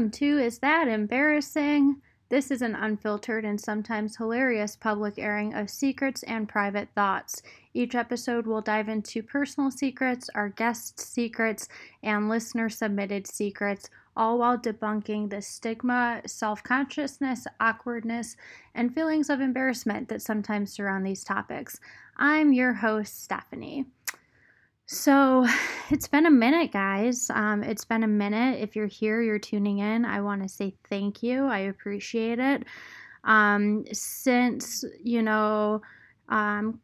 Welcome to Is That Embarrassing? This is an unfiltered and sometimes hilarious public airing of secrets and private thoughts. Each episode will dive into personal secrets, our guests' secrets, and listener submitted secrets, all while debunking the stigma, self consciousness, awkwardness, and feelings of embarrassment that sometimes surround these topics. I'm your host, Stephanie. So it's been a minute, guys. Um, it's been a minute. If you're here, you're tuning in, I want to say thank you. I appreciate it. Um, since, you know, um,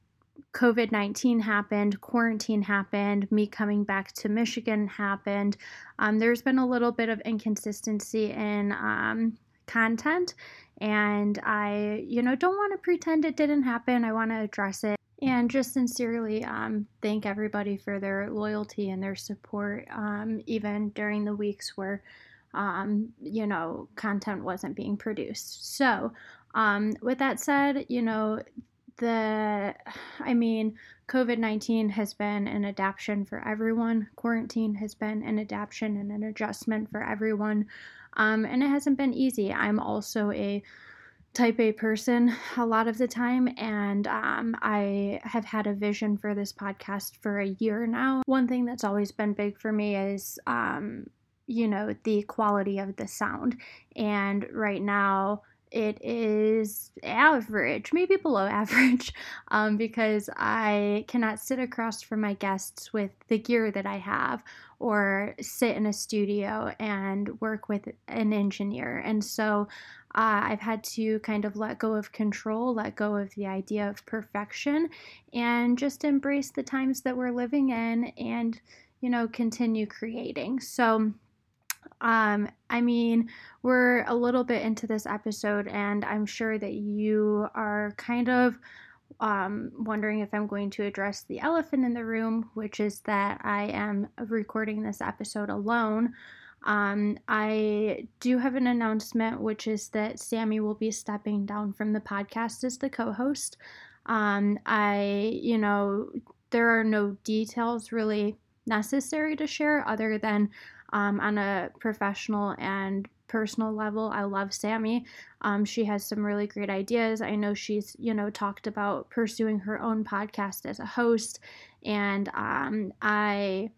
COVID 19 happened, quarantine happened, me coming back to Michigan happened, um, there's been a little bit of inconsistency in um, content. And I, you know, don't want to pretend it didn't happen. I want to address it and just sincerely um, thank everybody for their loyalty and their support, um, even during the weeks where, um, you know, content wasn't being produced. So, um, with that said, you know, the, I mean, COVID 19 has been an adaptation for everyone. Quarantine has been an adaptation and an adjustment for everyone. Um, and it hasn't been easy. I'm also a type A person a lot of the time, and um, I have had a vision for this podcast for a year now. One thing that's always been big for me is, um, you know, the quality of the sound. And right now, it is average, maybe below average, um, because I cannot sit across from my guests with the gear that I have or sit in a studio and work with an engineer. And so uh, I've had to kind of let go of control, let go of the idea of perfection, and just embrace the times that we're living in and, you know, continue creating. So, um, I mean, we're a little bit into this episode, and I'm sure that you are kind of um, wondering if I'm going to address the elephant in the room, which is that I am recording this episode alone. Um, I do have an announcement, which is that Sammy will be stepping down from the podcast as the co host. Um, I, you know, there are no details really necessary to share other than um, on a professional and personal level. I love Sammy. Um, she has some really great ideas. I know she's, you know, talked about pursuing her own podcast as a host, and um, I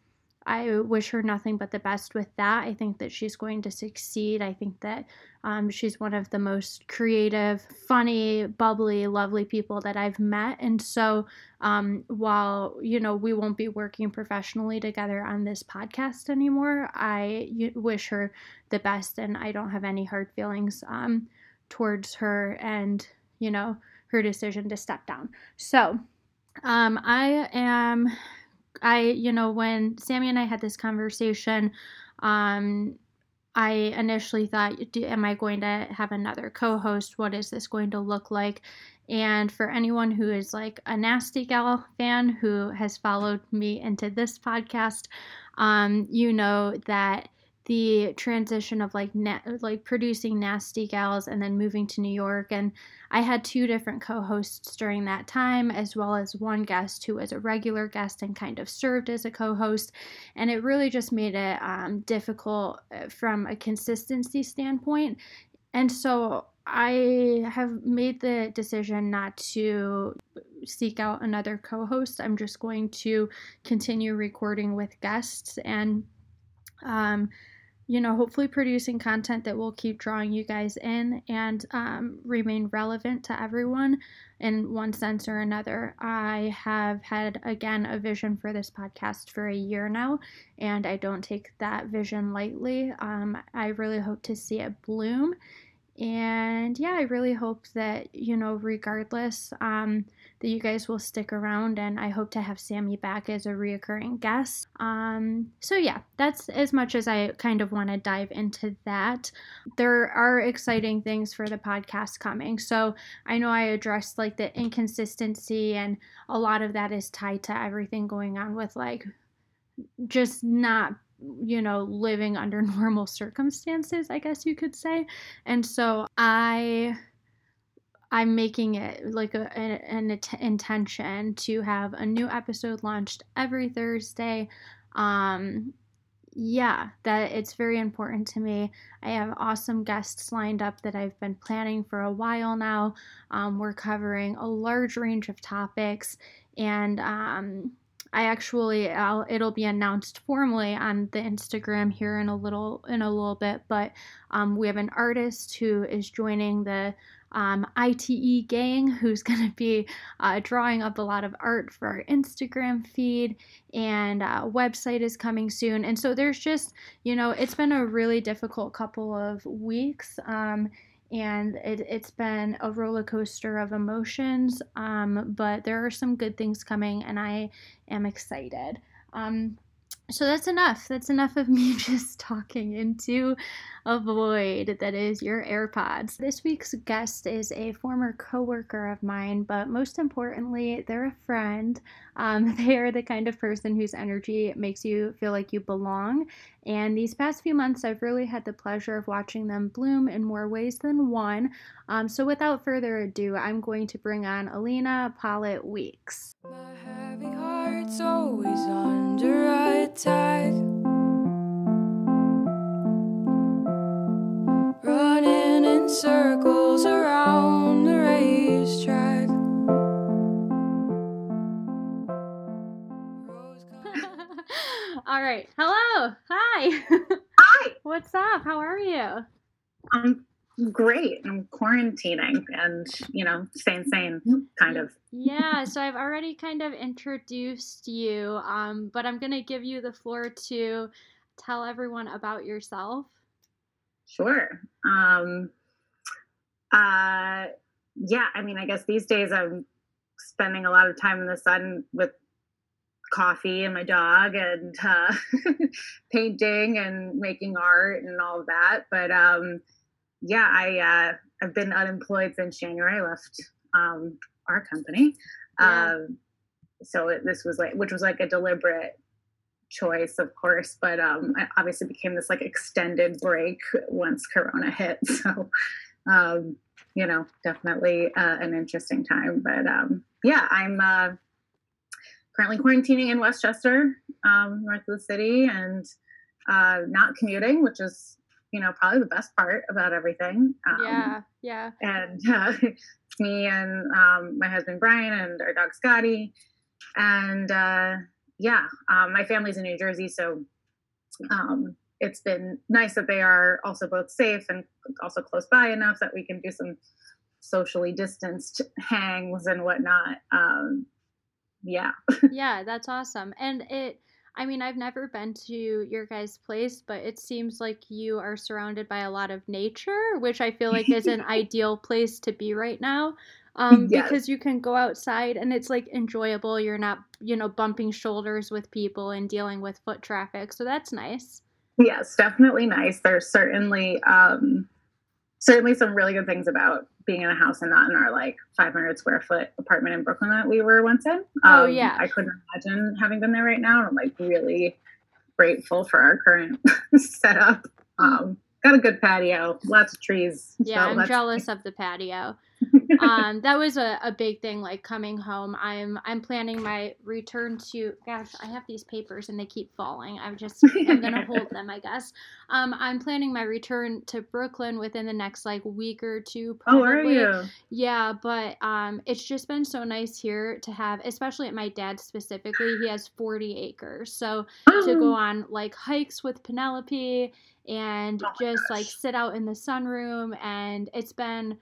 I wish her nothing but the best with that. I think that she's going to succeed. I think that um, she's one of the most creative, funny, bubbly, lovely people that I've met. And so, um, while you know we won't be working professionally together on this podcast anymore, I wish her the best, and I don't have any hard feelings um, towards her and you know her decision to step down. So. Um, I am I, you know, when Sammy and I had this conversation, um, I initially thought, am I going to have another co host? What is this going to look like? And for anyone who is like a Nasty Gal fan who has followed me into this podcast, um, you know that the transition of like na- like producing nasty gals and then moving to new york and i had two different co-hosts during that time as well as one guest who was a regular guest and kind of served as a co-host and it really just made it um, difficult uh, from a consistency standpoint and so I have made the decision not to seek out another co host. I'm just going to continue recording with guests and um, you know, hopefully producing content that will keep drawing you guys in and um, remain relevant to everyone in one sense or another. I have had, again, a vision for this podcast for a year now, and I don't take that vision lightly. Um, I really hope to see it bloom. And yeah, I really hope that, you know, regardless, um, that you guys will stick around and I hope to have Sammy back as a reoccurring guest. Um, so yeah, that's as much as I kind of want to dive into that. There are exciting things for the podcast coming. So I know I addressed like the inconsistency and a lot of that is tied to everything going on with like just not you know, living under normal circumstances, I guess you could say. And so I I'm making it like a, an intention to have a new episode launched every Thursday. Um, yeah, that it's very important to me. I have awesome guests lined up that I've been planning for a while now. Um, we're covering a large range of topics, and um, I actually I'll, it'll be announced formally on the Instagram here in a little in a little bit. But um, we have an artist who is joining the um, ITE gang who's going to be uh, drawing up a lot of art for our Instagram feed, and uh, website is coming soon. And so there's just, you know, it's been a really difficult couple of weeks. Um, and it, it's been a roller coaster of emotions, um, but there are some good things coming, and I am excited. Um, so that's enough. That's enough of me just talking into a void that is your AirPods. This week's guest is a former coworker of mine, but most importantly, they're a friend. Um, they are the kind of person whose energy makes you feel like you belong. And these past few months, I've really had the pleasure of watching them bloom in more ways than one. Um, so without further ado, I'm going to bring on Alina Pollitt Weeks heart's always under attack. Running in circles around the racetrack. All right. Hello. Hi. Hi. What's up? How are you? I'm great. I'm quarantining and, you know, staying sane, kind of. yeah, so I've already kind of introduced you, um, but I'm going to give you the floor to tell everyone about yourself. Sure. Um, uh, yeah, I mean, I guess these days I'm spending a lot of time in the sun with coffee and my dog and uh, painting and making art and all of that. But, um, yeah, I uh, I've been unemployed since January. I left um, our company, yeah. um, so it, this was like, which was like a deliberate choice, of course, but um, I obviously became this like extended break once Corona hit. So, um, you know, definitely uh, an interesting time. But um, yeah, I'm uh, currently quarantining in Westchester, um, north of the city, and uh, not commuting, which is you know, probably the best part about everything. Um, yeah, yeah. And uh, me and um, my husband Brian and our dog Scotty. And uh, yeah, um, my family's in New Jersey, so um, it's been nice that they are also both safe and also close by enough that we can do some socially distanced hangs and whatnot. Um, yeah. yeah, that's awesome. And it, I mean, I've never been to your guys' place, but it seems like you are surrounded by a lot of nature, which I feel like is an ideal place to be right now. Um, yes. because you can go outside and it's like enjoyable. You're not, you know, bumping shoulders with people and dealing with foot traffic. So that's nice. Yes, definitely nice. There's certainly um certainly some really good things about being in a house and not in our like 500 square foot apartment in Brooklyn that we were once in. Oh, um, oh yeah, I couldn't imagine having been there right now. I'm like really grateful for our current setup. Um, got a good patio, lots of trees. Yeah, so I'm jealous of the patio. um, that was a, a big thing like coming home. I'm i'm planning my return to gosh i have these papers and they keep falling. I'm just i'm gonna hold them i guess. Um, i'm planning my return to brooklyn within the next like week or two probably. oh are you? Yeah but um, it's just been so nice here to have especially at my dad specifically he has 40 acres. So to go on like hikes with penelope and oh just gosh. like sit out in the sunroom and it's been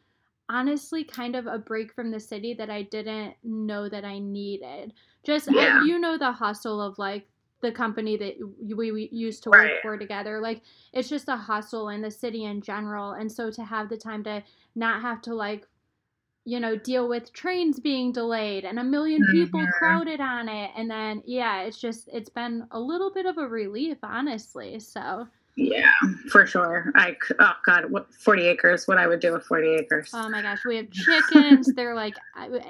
honestly kind of a break from the city that I didn't know that I needed. Just yeah. you know the hustle of like the company that we, we used to work right. for together. Like it's just a hustle in the city in general. And so to have the time to not have to like you know deal with trains being delayed and a 1000000 people mm-hmm. crowded on it and then yeah it's just it's been a little bit of a relief honestly so yeah, for sure. I oh god, what forty acres? What I would do with forty acres? Oh my gosh, we have chickens. They're like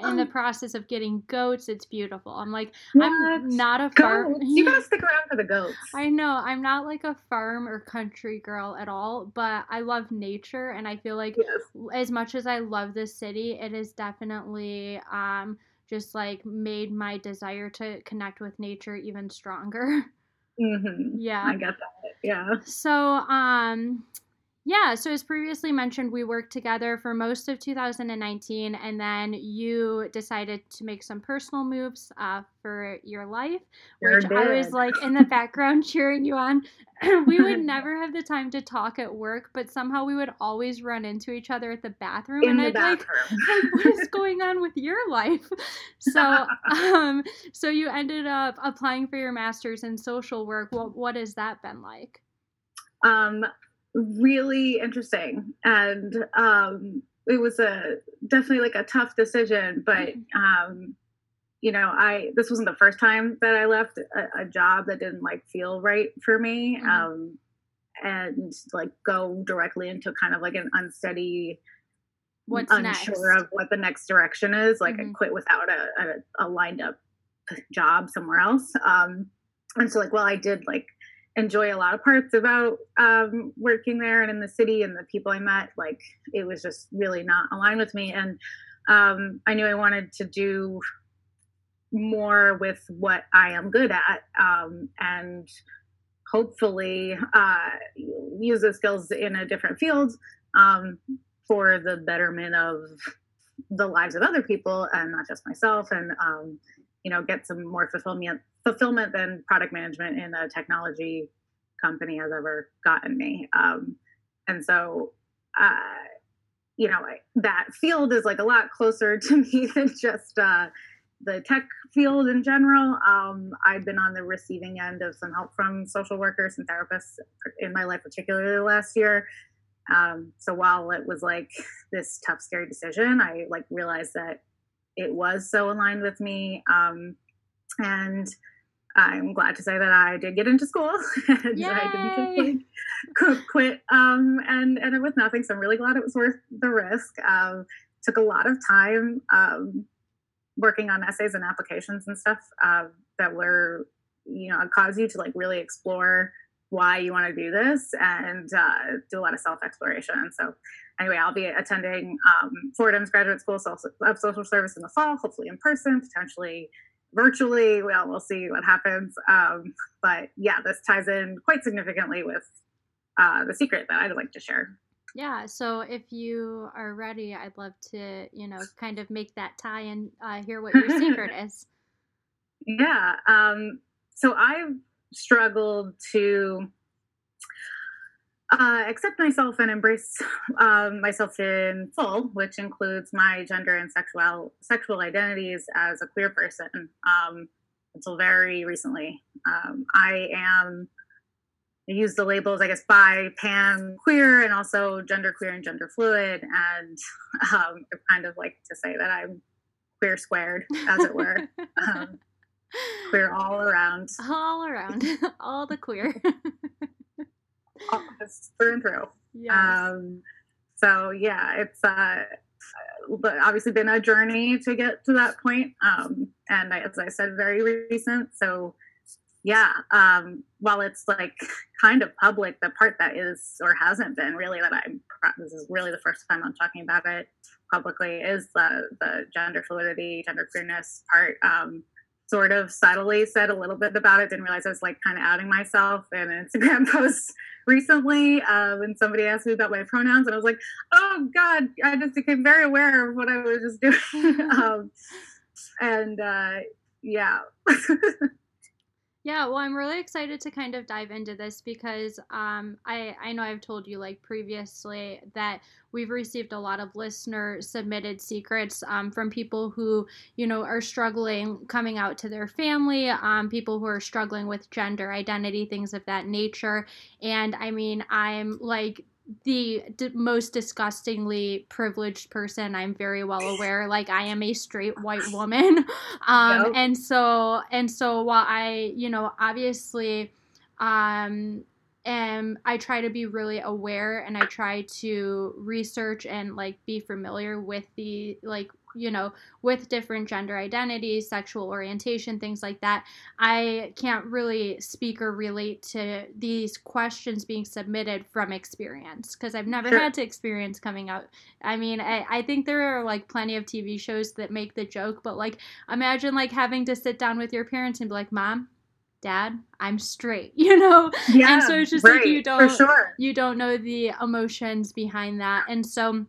in the process of getting goats. It's beautiful. I'm like, what? I'm not a farm. You gotta stick around for the goats. I know. I'm not like a farm or country girl at all, but I love nature, and I feel like yes. as much as I love this city, it is definitely um just like made my desire to connect with nature even stronger. Mm-hmm. Yeah. I get that. Yeah. So, um, yeah, so as previously mentioned, we worked together for most of 2019, and then you decided to make some personal moves uh, for your life, which I was like in the background cheering you on. we would never have the time to talk at work, but somehow we would always run into each other at the bathroom, In and I'd like, bathroom. like, what is going on with your life? So, um, so you ended up applying for your master's in social work. What what has that been like? um, really interesting, and um, it was a definitely like a tough decision. But um, you know, I this wasn't the first time that I left a, a job that didn't like feel right for me, Mhm. um, and like go directly into kind of like an unsteady. What's unsure next? of what the next direction is. Like Mhm. I quit without a, a, a lined up job somewhere else. Um, and so like, well, I did like enjoy a lot of parts about um, working there and in the city and the people I met. Like it was just really not aligned with me. And um, I knew I wanted to do more with what I am good at um, and hopefully uh, use those skills in a different field um, for the betterment of the lives of other people and not just myself and um, you know get some more fulfillment fulfillment than product management in a technology company has ever gotten me. Um, and so uh, you know that field is like a lot closer to me than just uh, the tech field in general. Um, i've been on the receiving end of some help from social workers and therapists in my life particularly last year. Um, so while it was like this tough, scary decision, I like realized that it was so aligned with me. Um, and I'm glad to say that I did get into school and I didn't just like quit um, and end it with nothing. So I'm really glad it was worth the risk. Um, took a lot of time um, working on essays and applications and stuff uh, that were, you know, cause you to like really explore why you want to do this and uh, do a lot of self exploration. So, anyway, I'll be attending um, Fordham's Graduate School of Social Service in the fall, hopefully in person, potentially virtually. Well, we'll see what happens. Um, but yeah, this ties in quite significantly with uh, the secret that I'd like to share. Yeah, so if you are ready, I'd love to, you know, kind of make that tie and uh, hear what your secret is. Yeah. Um, so I've struggled to uh, accept myself and embrace um, myself in full, which includes my gender and sexual sexual identities as a queer person. Um, until very recently, um, I am. I use the labels, I guess, bi, pan, queer, and also gender queer and gender fluid. And um, I kind of like to say that I'm queer squared, as it were. um, queer all around, all around, all the queer. through and through. yes. Um, so yeah, it's uh, but obviously been a journey to get to that point. Um, and I, as I said, very recent. So yeah, um, while it's like kind of public, the part that is or hasn't been really that I'm. This is really the first time I'm talking about it publicly. Is the the gender fluidity, gender queerness part. Um, sort of subtly said a little bit about it. Didn't realize I was like kind of outing myself in an Instagram post recently uh, when somebody asked me about my pronouns, and I was like, "Oh God!" I just became very aware of what I was just doing, um, and uh, yeah. Yeah, well, I'm really excited to kind of dive into this because um, I I know I've told you like previously that we've received a lot of listener submitted secrets um, from people who you know are struggling coming out to their family, um, people who are struggling with gender identity, things of that nature. And I mean, I'm like the d- most disgustingly privileged person i'm very well aware like i am a straight white woman um Yep. and so and so while i you know obviously um am i try to be really aware and i try to research and like be familiar with the like you know with different gender identities sexual orientation things like that i can't really speak or relate to these questions being submitted from experience because i've never Sure. had to experience coming out i mean I, I think there are like plenty of tv shows that make the joke but like imagine like having to sit down with your parents and be like mom dad i'm straight you know yeah, and so it's just right, like you don't sure. you don't know the emotions behind that and so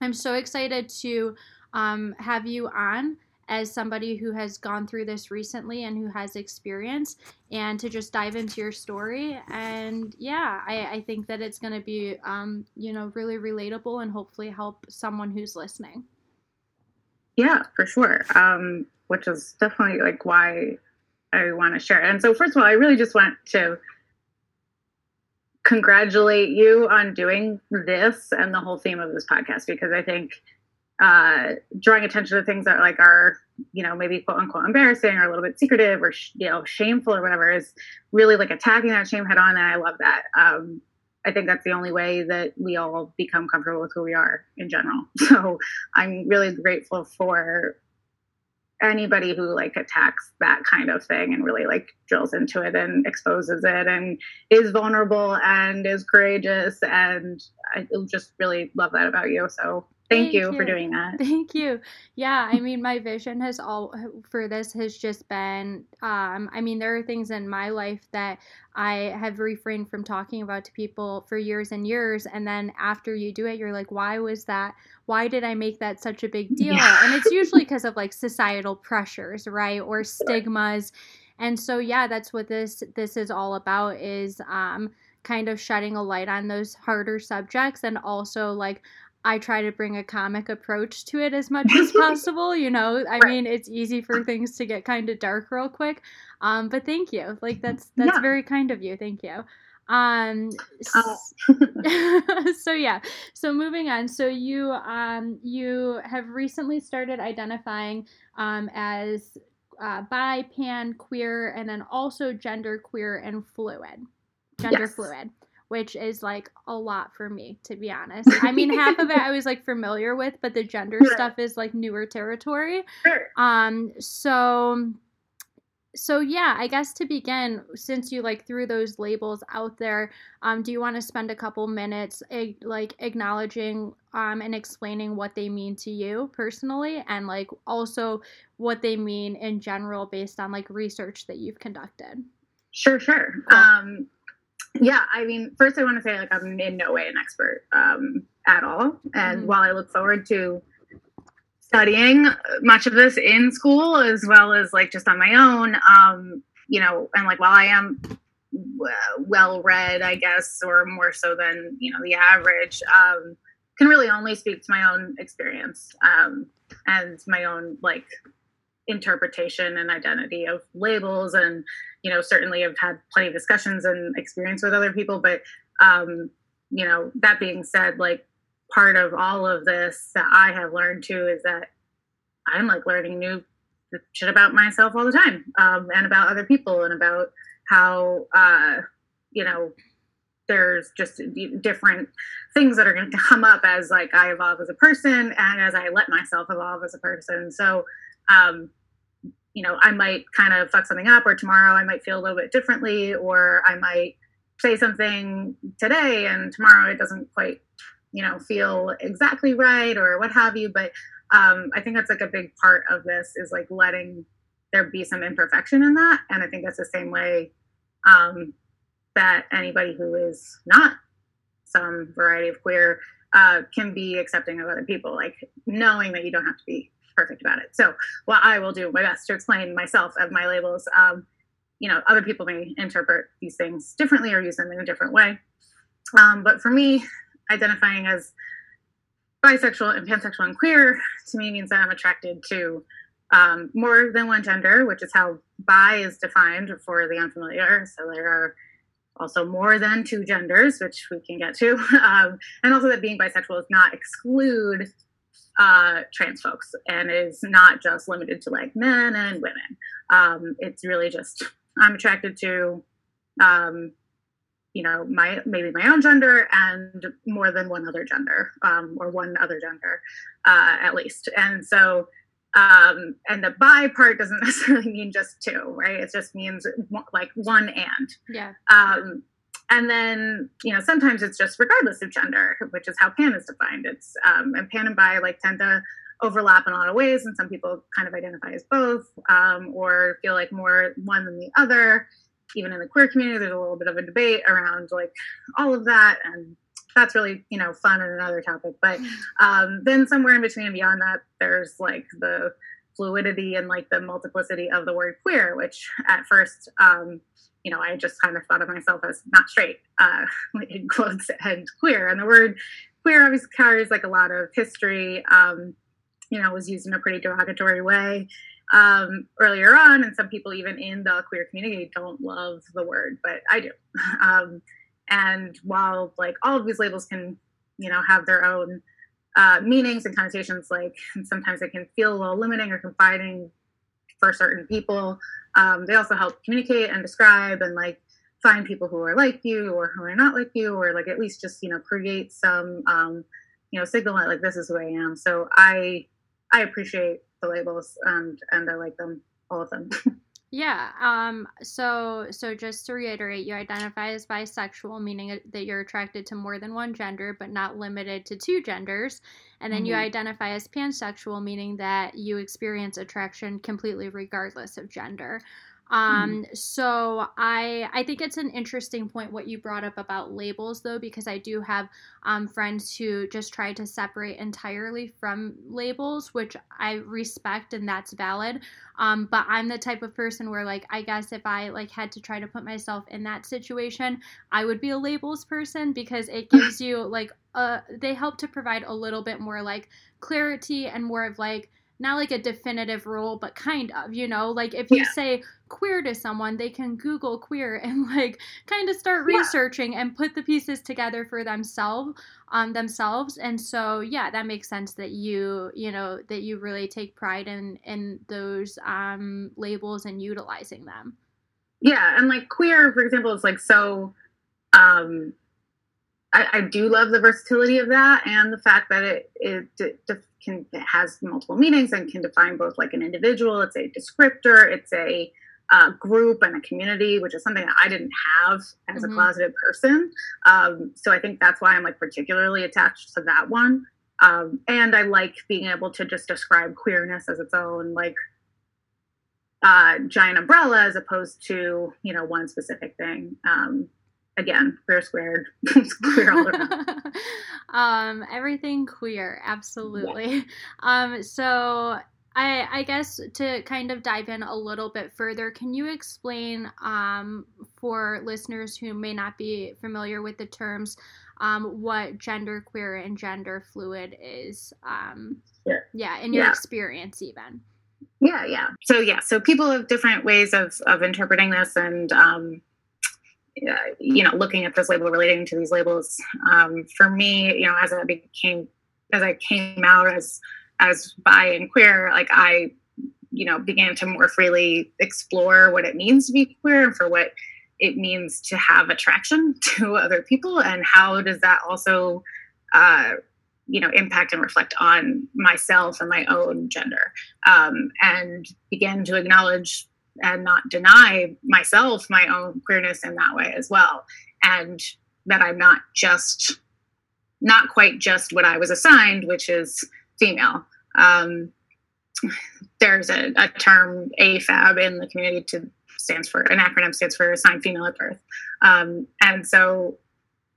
i'm so excited to um, have you on as somebody who has gone through this recently and who has experience and to just dive into your story? And yeah i, I think that it's going to be um, you know really relatable and hopefully help someone who's listening. Yeah for sure. Um, which is definitely like why i want to share. It and so first of all i really just want to congratulate you on doing this and the whole theme of this podcast because i think uh, drawing attention to things that like are you know maybe quote unquote embarrassing or a little bit secretive or sh- you know shameful or whatever is really like attacking that shame head on and i love that. Um, i think that's the only way that we all become comfortable with who we are in general. So i'm really grateful for anybody who like attacks that kind of thing and really like drills into it and exposes it and is vulnerable and is courageous and i just really love that about you. So Thank, you, you, for doing that. Thank you. Yeah, I mean, my vision has all for this has just been. Um, I mean, there are things in my life that I have refrained from talking about to people for years and years, and then after you do it, you're like, why was that? Why did I make that such a big deal? Yeah. And it's usually because of like societal pressures, right, or stigmas. And so, yeah, that's what this this is all about. Is um, kind of shedding a light on those harder subjects and also like I try to bring a comic approach to it as much as possible. You know, I right. mean, it's easy for things to get kind of dark real quick. Um, but thank you. Like that's that's yeah. very kind of you. Thank you. Um, oh. so yeah. So moving on. So you um you have recently started identifying um as uh, bi, pan, queer, and then also gender queer and fluid. Gender yes. fluid which is like a lot for me to be honest. I mean, half of it I was like familiar with, but the gender sure. stuff is like newer territory. Sure. Um so so yeah, I guess to begin, since you like threw those labels out there, um, do you want to spend a couple minutes ag- like acknowledging um, and explaining what they mean to you personally, and like also what they mean in general based on like research that you've conducted? Sure, sure. Cool. Um, yeah, I mean, first I want to say like I'm in no way an expert um, at all, and mm-hmm. while I look forward to studying much of this in school as well as like just on my own, um, you know, and like while I am well read, I guess, or more so than you know the average, um, can really only speak to my own experience um, and my own like interpretation and identity of labels and you know certainly i've had plenty of discussions and experience with other people but um you know that being said like part of all of this that i have learned too is that i'm like learning new shit about myself all the time um, and about other people and about how uh you know there's just different things that are going to come up as like i evolve as a person and as i let myself evolve as a person. So um, you know, I might kind of fuck something up, or tomorrow I might feel a little bit differently, or I might say something today and tomorrow it doesn't quite, you know, feel exactly right, or what have you. But um, I think that's like a big part of this is like letting there be some imperfection in that, and I think that's the same way um, that anybody who is not some variety of queer uh, can be accepting of other people, like knowing that you don't have to be perfect about it. So while I will do my best to explain myself of my labels, um, you know, other people may interpret these things differently or use them in a different way. Um, but for me, identifying as bisexual and pansexual and queer to me means that I'm attracted to um, more than one gender, which is how bi is defined for the unfamiliar. So there are also more than two genders, which we can get to. Um, and also that being bisexual does not exclude uh, trans folks and is not just limited to like men and women. Um, it's really just I'm attracted to, um, you know, my maybe my own gender and more than one other gender um, or one other gender uh, at least. And so, um, and the bi part doesn't necessarily mean just two, right? It just means like one and. Yeah. Um, and then you know sometimes it's just regardless of gender which is how pan is defined it's um, and pan and bi like tend to overlap in a lot of ways and some people kind of identify as both um, or feel like more one than the other even in the queer community, there's a little bit of a debate around like all of that. And that's really, you know, fun and another topic. But um, then somewhere in between and beyond that, there's like the fluidity and like the multiplicity of the word queer, which at first, um, you know, I just kind of thought of myself as not straight, uh, in quotes, and queer. And the word queer obviously carries like a lot of history. Um, you know, was used in a pretty derogatory way um, earlier on, and some people even in the queer community don't love the word, but I do. Um, and while like all of these labels can, you know, have their own uh, meanings and connotations, like sometimes they can feel a little limiting or confining for certain people. Um, they also help communicate and describe and like find people who are like you or who are not like you, or like at least just you know create some um, you know signal that like this is who I am. So I I appreciate the labels and and I like them all of them. Yeah. Um. So so just to reiterate, you identify as bisexual, meaning that you're attracted to more than one gender, but not limited to two genders. And then mm-hmm. you identify as pansexual, meaning that you experience attraction completely regardless of gender. Um, mm-hmm. so I I think it's an interesting point what you brought up about labels though, because I do have um, friends who just try to separate entirely from labels, which I respect and that's valid. Um, but I'm the type of person where like I guess if I like had to try to put myself in that situation, I would be a labels person because it gives you like uh they help to provide a little bit more like clarity and more of like not like a definitive rule, but kind of, you know, like if you yeah. say queer to someone, they can Google queer and like kind of start yeah. researching and put the pieces together for themselves um themselves. And so yeah, that makes sense that you, you know, that you really take pride in in those um labels and utilizing them. Yeah, and like queer, for example, is like so um I, I, do love the versatility of that and the fact that it, it, it can it has multiple meanings and can define both like an individual. It's a descriptor. It's a uh, group and a community, which is something that I didn't have as mm-hmm. a closeted person. Um, so I think that's why I'm like particularly attached to that one. Um, and I like being able to just describe queerness as its own like uh, giant umbrella as opposed to you know one specific thing. Um, again, queer squared, queer all around. um, everything queer, absolutely. Yeah. Um, so I, I guess to kind of dive in a little bit further, can you explain um, for listeners who may not be familiar with the terms um, what gender queer and gender fluid is? Um, sure. Yeah, in your yeah. experience, even. Yeah, yeah. So yeah, so people have different ways of of interpreting this, and um, uh, you know, looking at this label, relating to these labels. Um, for me, you know, as I became, as I came out as as bi and queer, like I, you know, began to more freely explore what it means to be queer and for what it means to have attraction to other people, and how does that also, uh, you know, impact and reflect on myself and my own gender, um, and began to acknowledge and not deny myself my own queerness in that way as well. And that i'm not just not quite just what i was assigned which is female. Um, there's a, a, term afab in the community to stands for an acronym stands for assigned female at birth. Um, and so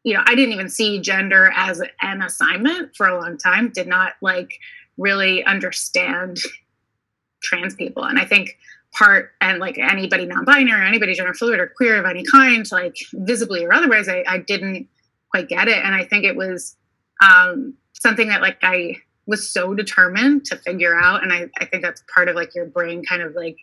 you know i didn't even see gender as an assignment for a long time did not like really understand trans people. And i think part and like anybody non-binary anybody gender fluid or queer of any kind like visibly or otherwise I, I didn't quite get it. And i think it was um, something that like i was so determined to figure out and I, I think that's part of like your brain kind of like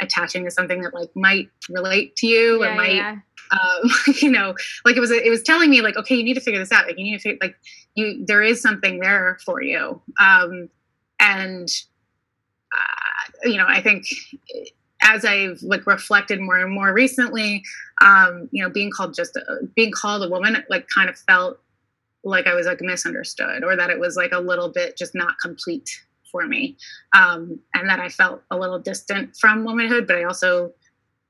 attaching to something that like might relate to you yeah, and might yeah. um, you know like it was it was telling me like okay you need to figure this out. Like you need to figure, like you there is something there for you. Um, and uh, you know, I think as I've like reflected more and more recently, um, you know, being called just a, being called a woman, like kind of felt like I was like misunderstood or that it was like a little bit just not complete for me. Um, and that I felt a little distant from womanhood, but I also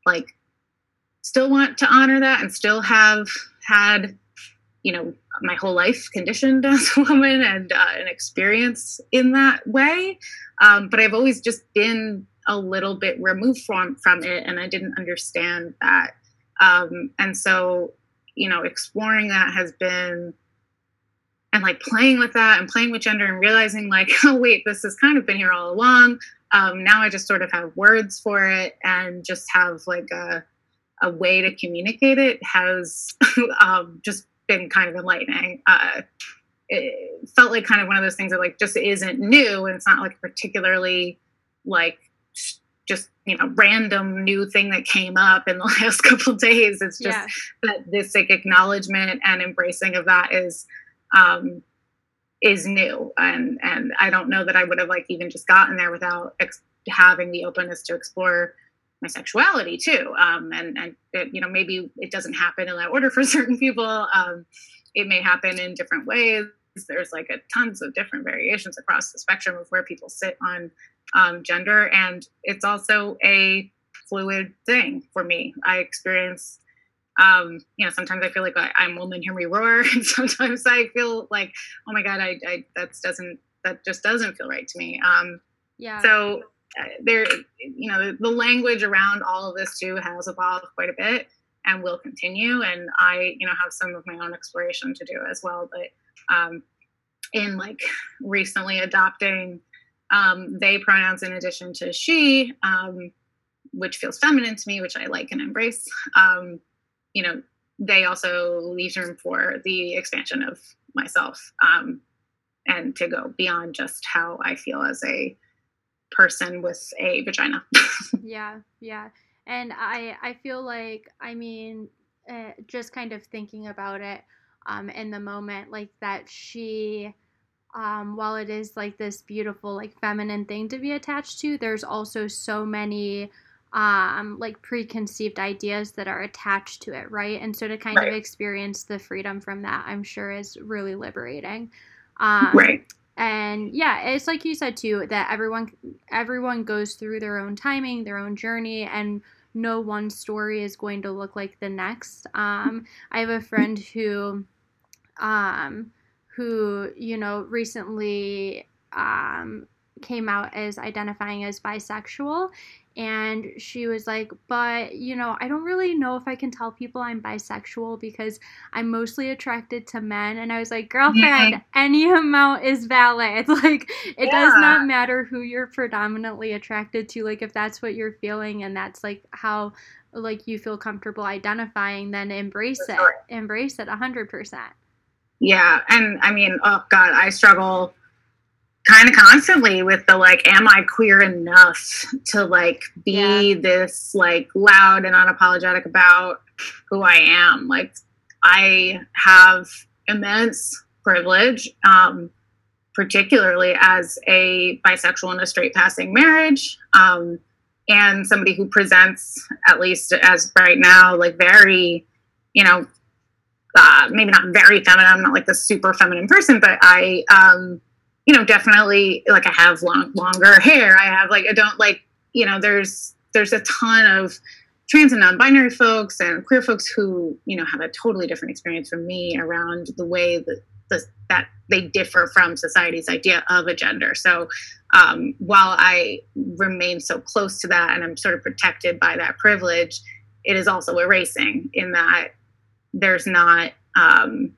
like still want to honor that and still have had you know my whole life conditioned as a woman and uh, an experience in that way um, but i've always just been a little bit removed from from it and i didn't understand that Um, and so, you know, exploring that has been and like playing with that and playing with gender and realizing like, oh wait, this has kind of been here all along. Um, now I just sort of have words for it and just have like a a way to communicate it has um, just been kind of enlightening. Uh, it felt like kind of one of those things that like just isn't new and it's not like particularly like just you know random new thing that came up in the last couple days it's just yeah. that this like acknowledgement and embracing of that is um is new and and i don't know that i would have like even just gotten there without ex- having the openness to explore my sexuality too. Um and and it, you know maybe it doesn't happen in that order for certain people. Um it may happen in different ways. There's like a tons of different variations across the spectrum of where people sit on um, gender. And it's also a fluid thing for me. I experience um, you know sometimes i feel like I, am woman hear me roar. And sometimes i feel like oh my god i, I that doesn't that just doesn't feel right to me. Um, yeah. so there you know the, language around all of this too has evolved quite a bit and will continue and i you know have some of my own exploration to do as well but um, in like recently adopting um, they pronouns in addition to she, um, which feels feminine to me, which I like and embrace. Um, you know, they also leave room for the expansion of myself um, and to go beyond just how I feel as a person with a vagina. yeah, yeah, and I I feel like I mean, uh, just kind of thinking about it um, in the moment, like that she um, while it is like this beautiful like feminine thing to be attached to there's also so many um, like preconceived ideas that are attached to it right and so to kind right. of experience the freedom from that i'm sure is really liberating um, right and yeah it's like you said too that everyone everyone goes through their own timing their own journey and no one story is going to look like the next um, i have a friend who um, who, you know, recently um, came out as identifying as bisexual. And she was like, but, you know, I don't really know if I can tell people I'm bisexual because I'm mostly attracted to men. And I was like, girlfriend, yeah. any amount is valid. Like, it yeah. does not matter who you're predominantly attracted to. Like, if that's what you're feeling and that's like how like you feel comfortable identifying then embrace it embrace it 100% yeah. And I mean, oh God, I struggle kind of constantly with the like, am I queer enough to like be yeah. this like loud and unapologetic about who I am? Like, I have immense privilege, um, particularly as a bisexual in a straight passing marriage. Um, and somebody who presents, at least as right now, like very, you know, uh, maybe not very feminine. I'm not like the super feminine person, but I, um, you know, definitely like I have long, longer hair. I have like I don't like you know. There's there's a ton of trans and non-binary folks and queer folks who you know have a totally different experience from me around the way that the, that they differ from society's idea of a gender. So um, while I remain so close to that and I'm sort of protected by that privilege, it is also erasing in that there's not um,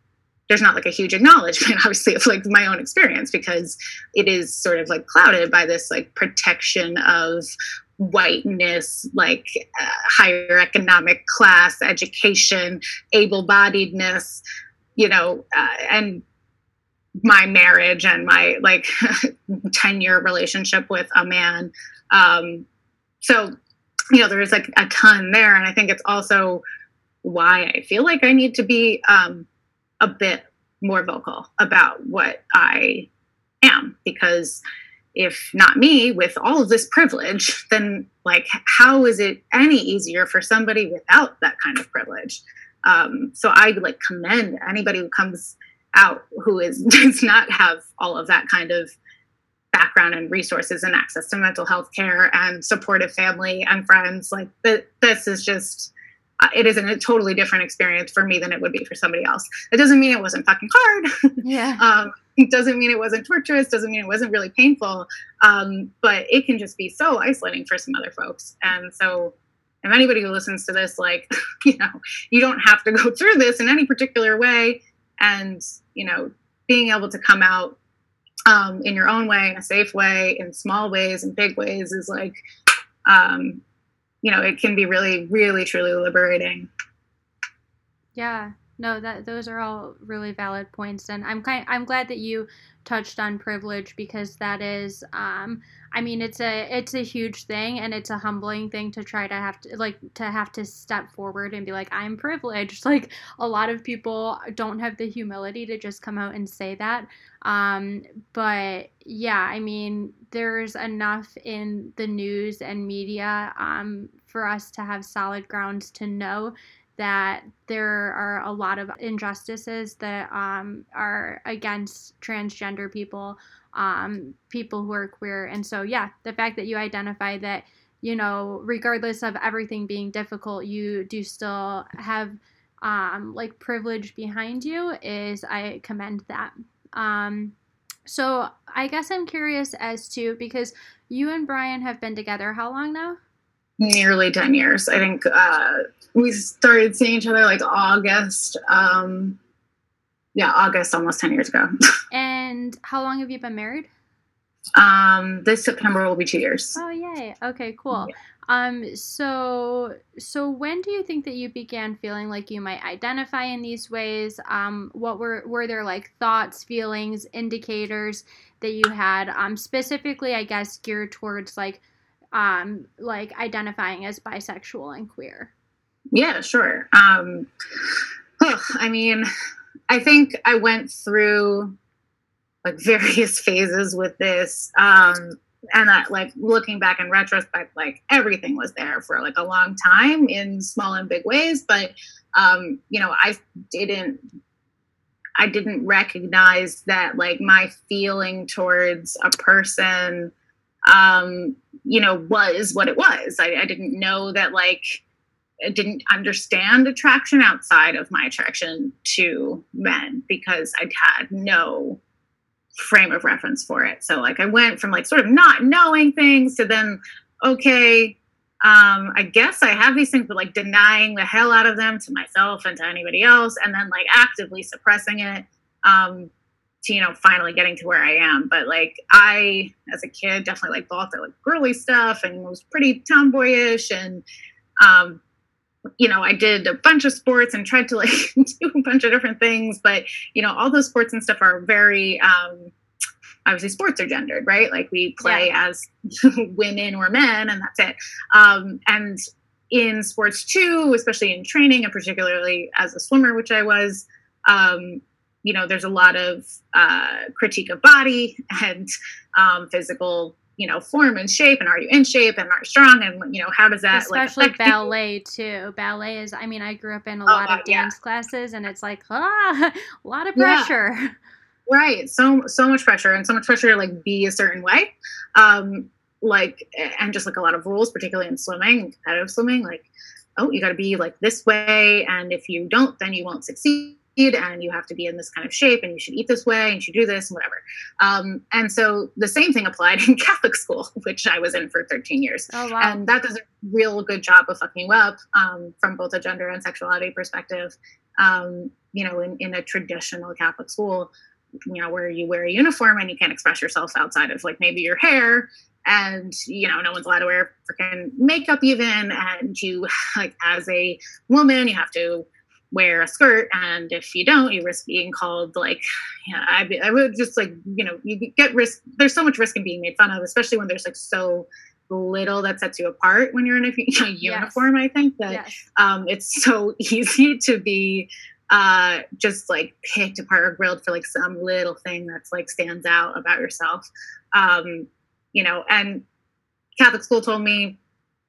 there's not like a huge acknowledgement obviously of like my own experience because it is sort of like clouded by this like protection of whiteness like uh, higher economic class education able-bodiedness you know uh, and my marriage and my like 10 year relationship with a man. Um so you know there's like a ton there and i think it's also why I feel like I need to be um, a bit more vocal about what I am. Because if not me with all of this privilege, then like, how is it any easier for somebody without that kind of privilege? Um, so I like commend anybody who comes out who is does not have all of that kind of background and resources and access to mental health care and supportive family and friends. Like this is just it isn't a totally different experience for me than it would be for somebody else. It doesn't mean it wasn't fucking hard. Yeah. um, it doesn't mean it wasn't torturous. Doesn't mean it wasn't really painful. Um, but it can just be so isolating for some other folks. And so, if anybody who listens to this, like, you know, you don't have to go through this in any particular way. And, you know, being able to come out um, in your own way, in a safe way, in small ways and big ways is like, um, you know, it can be really, really, truly liberating. Yeah, no, that those are all really valid points, and I'm kind. I'm glad that you touched on privilege because that is um i mean it's a it's a huge thing and it's a humbling thing to try to have to like to have to step forward and be like i'm privileged. Like a lot of people don't have the humility to just come out and say that. Um but yeah i mean there's enough in the news and media um for us to have solid grounds to know that there are a lot of injustices that um, are against transgender people, um, people who are queer. And so, yeah, the fact that you identify that, you know, regardless of everything being difficult, you do still have um, like privilege behind you is I commend that. Um, so I guess I'm curious as to because you and Brian have been together how long now? Nearly 10 years. I think uh, we started seeing each other like August. Um, yeah, August, almost 10 years ago. and how long have you been married? Um, this September will be two years. Oh, yay. Okay, cool. Yeah. Um, so, so when do you think that you began feeling like you might identify in these ways? Um, what were, were there like thoughts, feelings, indicators that you had, um, specifically, I guess, geared towards like um, like identifying as bisexual and queer? Yeah, sure. Um, oh, I mean, I think I went through like various phases with this. Um, and that like looking back in retrospect, like everything was there for like a long time in small and big ways. But um, you know, I didn't I didn't recognize that like my feeling towards a person um, you know, was what it was. I, I didn't know that, like, I didn't understand attraction outside of my attraction to men because I'd had no frame of reference for it. So, like, I went from like sort of not knowing things to then, okay, um, I guess I have these things, but like denying the hell out of them to myself and to anybody else, and then like actively suppressing it. Um, to you know finally getting to where I am. But like I, as a kid, definitely like bought the like girly stuff and was pretty tomboyish and um, you know, I did a bunch of sports and tried to like do a bunch of different things, but you know, all those sports and stuff are very um, obviously sports are gendered, right? Like we play yeah. as women or men, and that's it. Um, and in sports too, especially in training, and particularly as a swimmer, which I was, um, you know, there's a lot of uh, critique of body and um, physical, you know, form and shape, and are you in shape and are you strong, and you know, how does that especially like, ballet you? too? Ballet is, I mean, I grew up in a oh, lot of dance yeah. classes, and it's like ah, a lot of pressure. Yeah. Right, so so much pressure, and so much pressure to like be a certain way. Um, like and just like a lot of rules particularly in swimming competitive swimming like oh you got to be like this way and if you don't then you won't succeed and you have to be in this kind of shape and you should eat this way and you should do this and whatever. Um, and so the same thing applied in Catholic school, which I was in for 13 years. Oh, wow. And that does a real good job of fucking you up um, from both a gender and sexuality perspective. Um, you know, in, in a traditional Catholic school, you know, where you wear a uniform and you can't express yourself outside of like maybe your hair and you know no one's allowed to wear freaking makeup even and you like as a woman you have to wear a skirt and if you don't you risk being called like yeah I, I would just like you know you get risk there's so much risk in being made fun of especially when there's like so little that sets you apart when you're in a, a uniform yes. i think that yes. um, it's so easy to be uh, just like picked apart or grilled for like some little thing that's like stands out about yourself um, you know and catholic school told me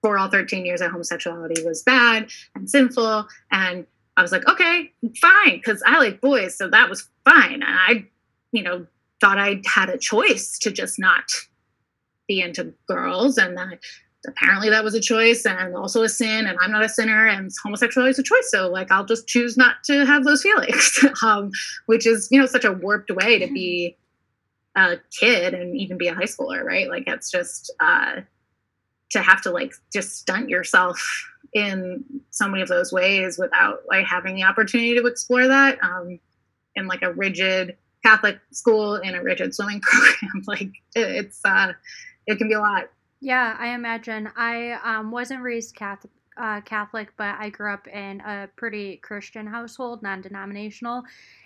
for all 13 years that homosexuality was bad and sinful and I was like, okay, fine, because I like boys, so that was fine. And I, you know, thought I had a choice to just not be into girls, and that apparently that was a choice and also a sin, and I'm not a sinner, and homosexuality is a choice. So like, I'll just choose not to have those feelings, um, which is you know such a warped way to be a kid and even be a high schooler, right? Like it's just uh, to have to like just stunt yourself in so many of those ways without like having the opportunity to explore that um, in like a rigid Catholic school in a rigid swimming program. like it's uh, it can be a lot. Yeah, I imagine. I um, wasn't raised Catholic, uh, Catholic, but I grew up in a pretty Christian household, non-denominational,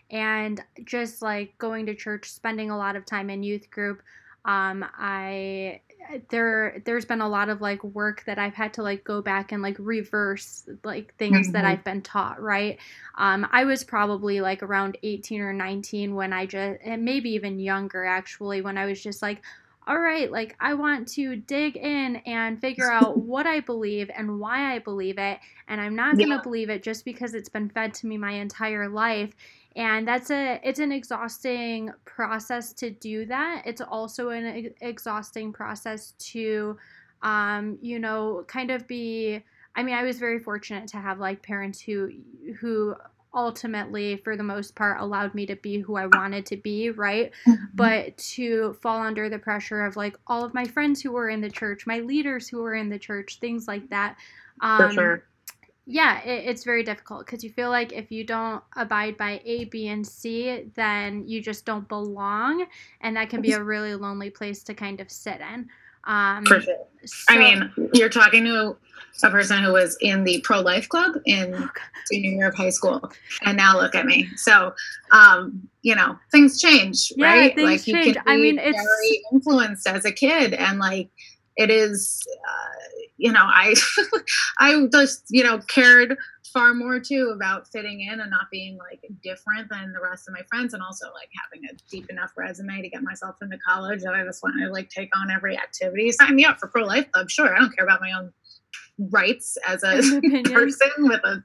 and just like going to church, spending a lot of time in youth group. Um, I there there's been a lot of like work that I've had to like go back and like reverse like things mm-hmm. that I've been taught, right? Um, I was probably like around 18 or 19 when I just and maybe even younger actually when I was just like all right, like I want to dig in and figure out what I believe and why I believe it. And I'm not going to believe it just because it's been fed to me my entire life and that's a it's an exhausting process to do that. It's also an exhausting process to um you know kind of be i mean i was very fortunate to have like parents who who ultimately for the most part allowed me to be who i wanted to be right? Mm-hmm. but to fall under the pressure of like all of my friends who were in the church my leaders who were in the church things like that um, sure yeah, it, it's very difficult because you feel like if you don't abide by A, B, and C, then you just don't belong, and that can be a really lonely place to kind of sit in. Um, For sure. So, I mean, you're talking to a person who was in the pro life club in oh senior year of high school, and now look at me. So, um, you know, things change, yeah, right? Things like change. I mean, it's very influenced as a kid, and like it is. Uh, you know, I I just you know cared far more too about fitting in and not being like different than the rest of my friends, and also like having a deep enough resume to get myself into college that I just want to like take on every activity. Sign me up for pro life club, sure. I don't care about my own rights as a person with a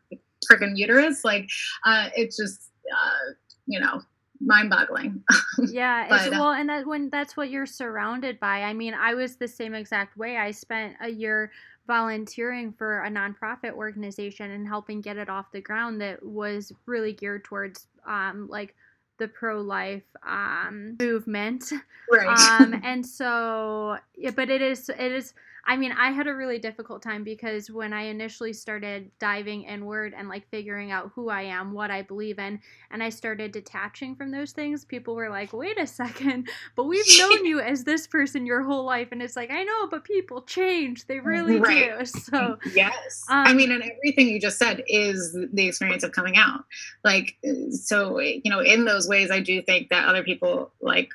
freaking uterus. Like, uh, it's just uh, you know mind-boggling. yeah, but, uh, well, and that when that's what you're surrounded by. I mean, I was the same exact way. I spent a year volunteering for a nonprofit organization and helping get it off the ground that was really geared towards um, like the pro-life um, movement. Right. Um, and so, yeah, but it is it is I mean, I had a really difficult time because when I initially started diving inward and like figuring out who I am, what I believe in, and I started detaching from those things, people were like, wait a second, but we've known you as this person your whole life. And it's like, I know, but people change. They really right. do. So, yes. Um, I mean, and everything you just said is the experience of coming out. Like, so, you know, in those ways, I do think that other people, like,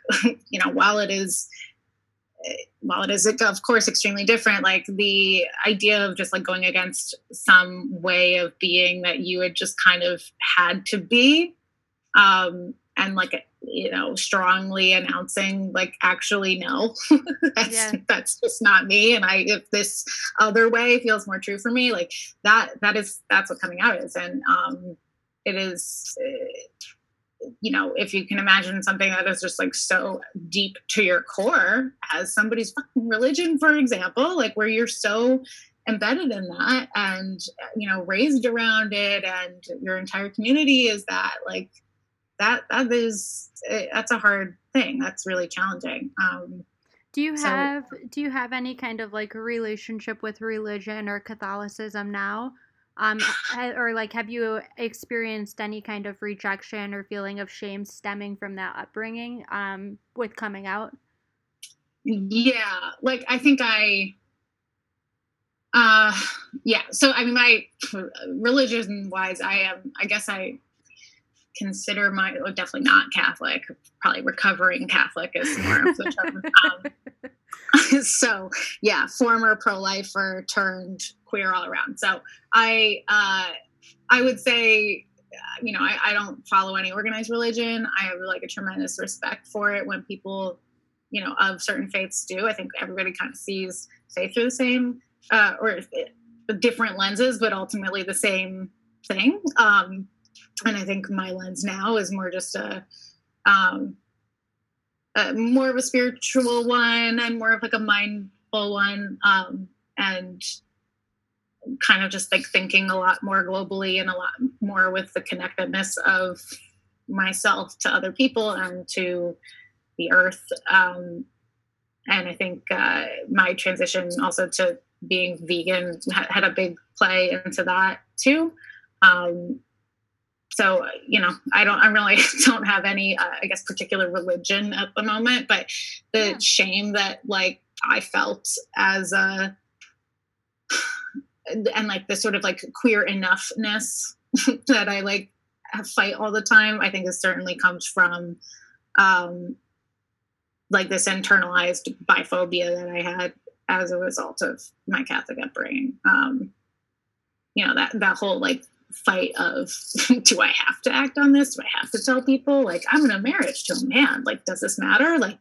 you know, while it is, while it is of course extremely different like the idea of just like going against some way of being that you had just kind of had to be um and like you know strongly announcing like actually no that's yeah. that's just not me and i if this other way feels more true for me like that that is that's what coming out is and um it is you know, if you can imagine something that is just like so deep to your core as somebody's fucking religion, for example, like where you're so embedded in that and, you know, raised around it and your entire community is that, like, that, that is, eh, that's a hard thing. That's really challenging. Um, do you have so, do you have any kind of like relationship with religion or Catholicism now? Um or like have you experienced any kind of rejection or feeling of shame stemming from that upbringing um with coming out? Yeah like i think i uh yeah so i mean my religion wise i am i guess i consider my well, definitely not catholic probably recovering catholic is more of the term um, so yeah former pro-lifer turned queer all around. So I uh, I would say uh, you know I, I don't follow any organized religion. I have like a tremendous respect for it when people you know of certain faiths do. I think everybody kind of sees faith through the same uh, or different lenses, but ultimately the same thing. Um, and I think my lens now is more just a um, uh, more of a spiritual one and more of like a mindful one um, and kind of just like thinking a lot more globally and a lot more with the connectedness of myself to other people and to the earth. Um, and I think uh, my transition also to being vegan had a big play into that too. Um, so you know i don't i really don't have any uh, i guess particular religion at the moment but the yeah. shame that like i felt as a and like the sort of like queer enoughness that i like fight all the time i think it certainly comes from um like this internalized biphobia that i had as a result of my catholic upbringing um you know that that whole like fight of do I have to act on this? Do I have to tell people like I'm in a marriage to a man? Like, does this matter? Like,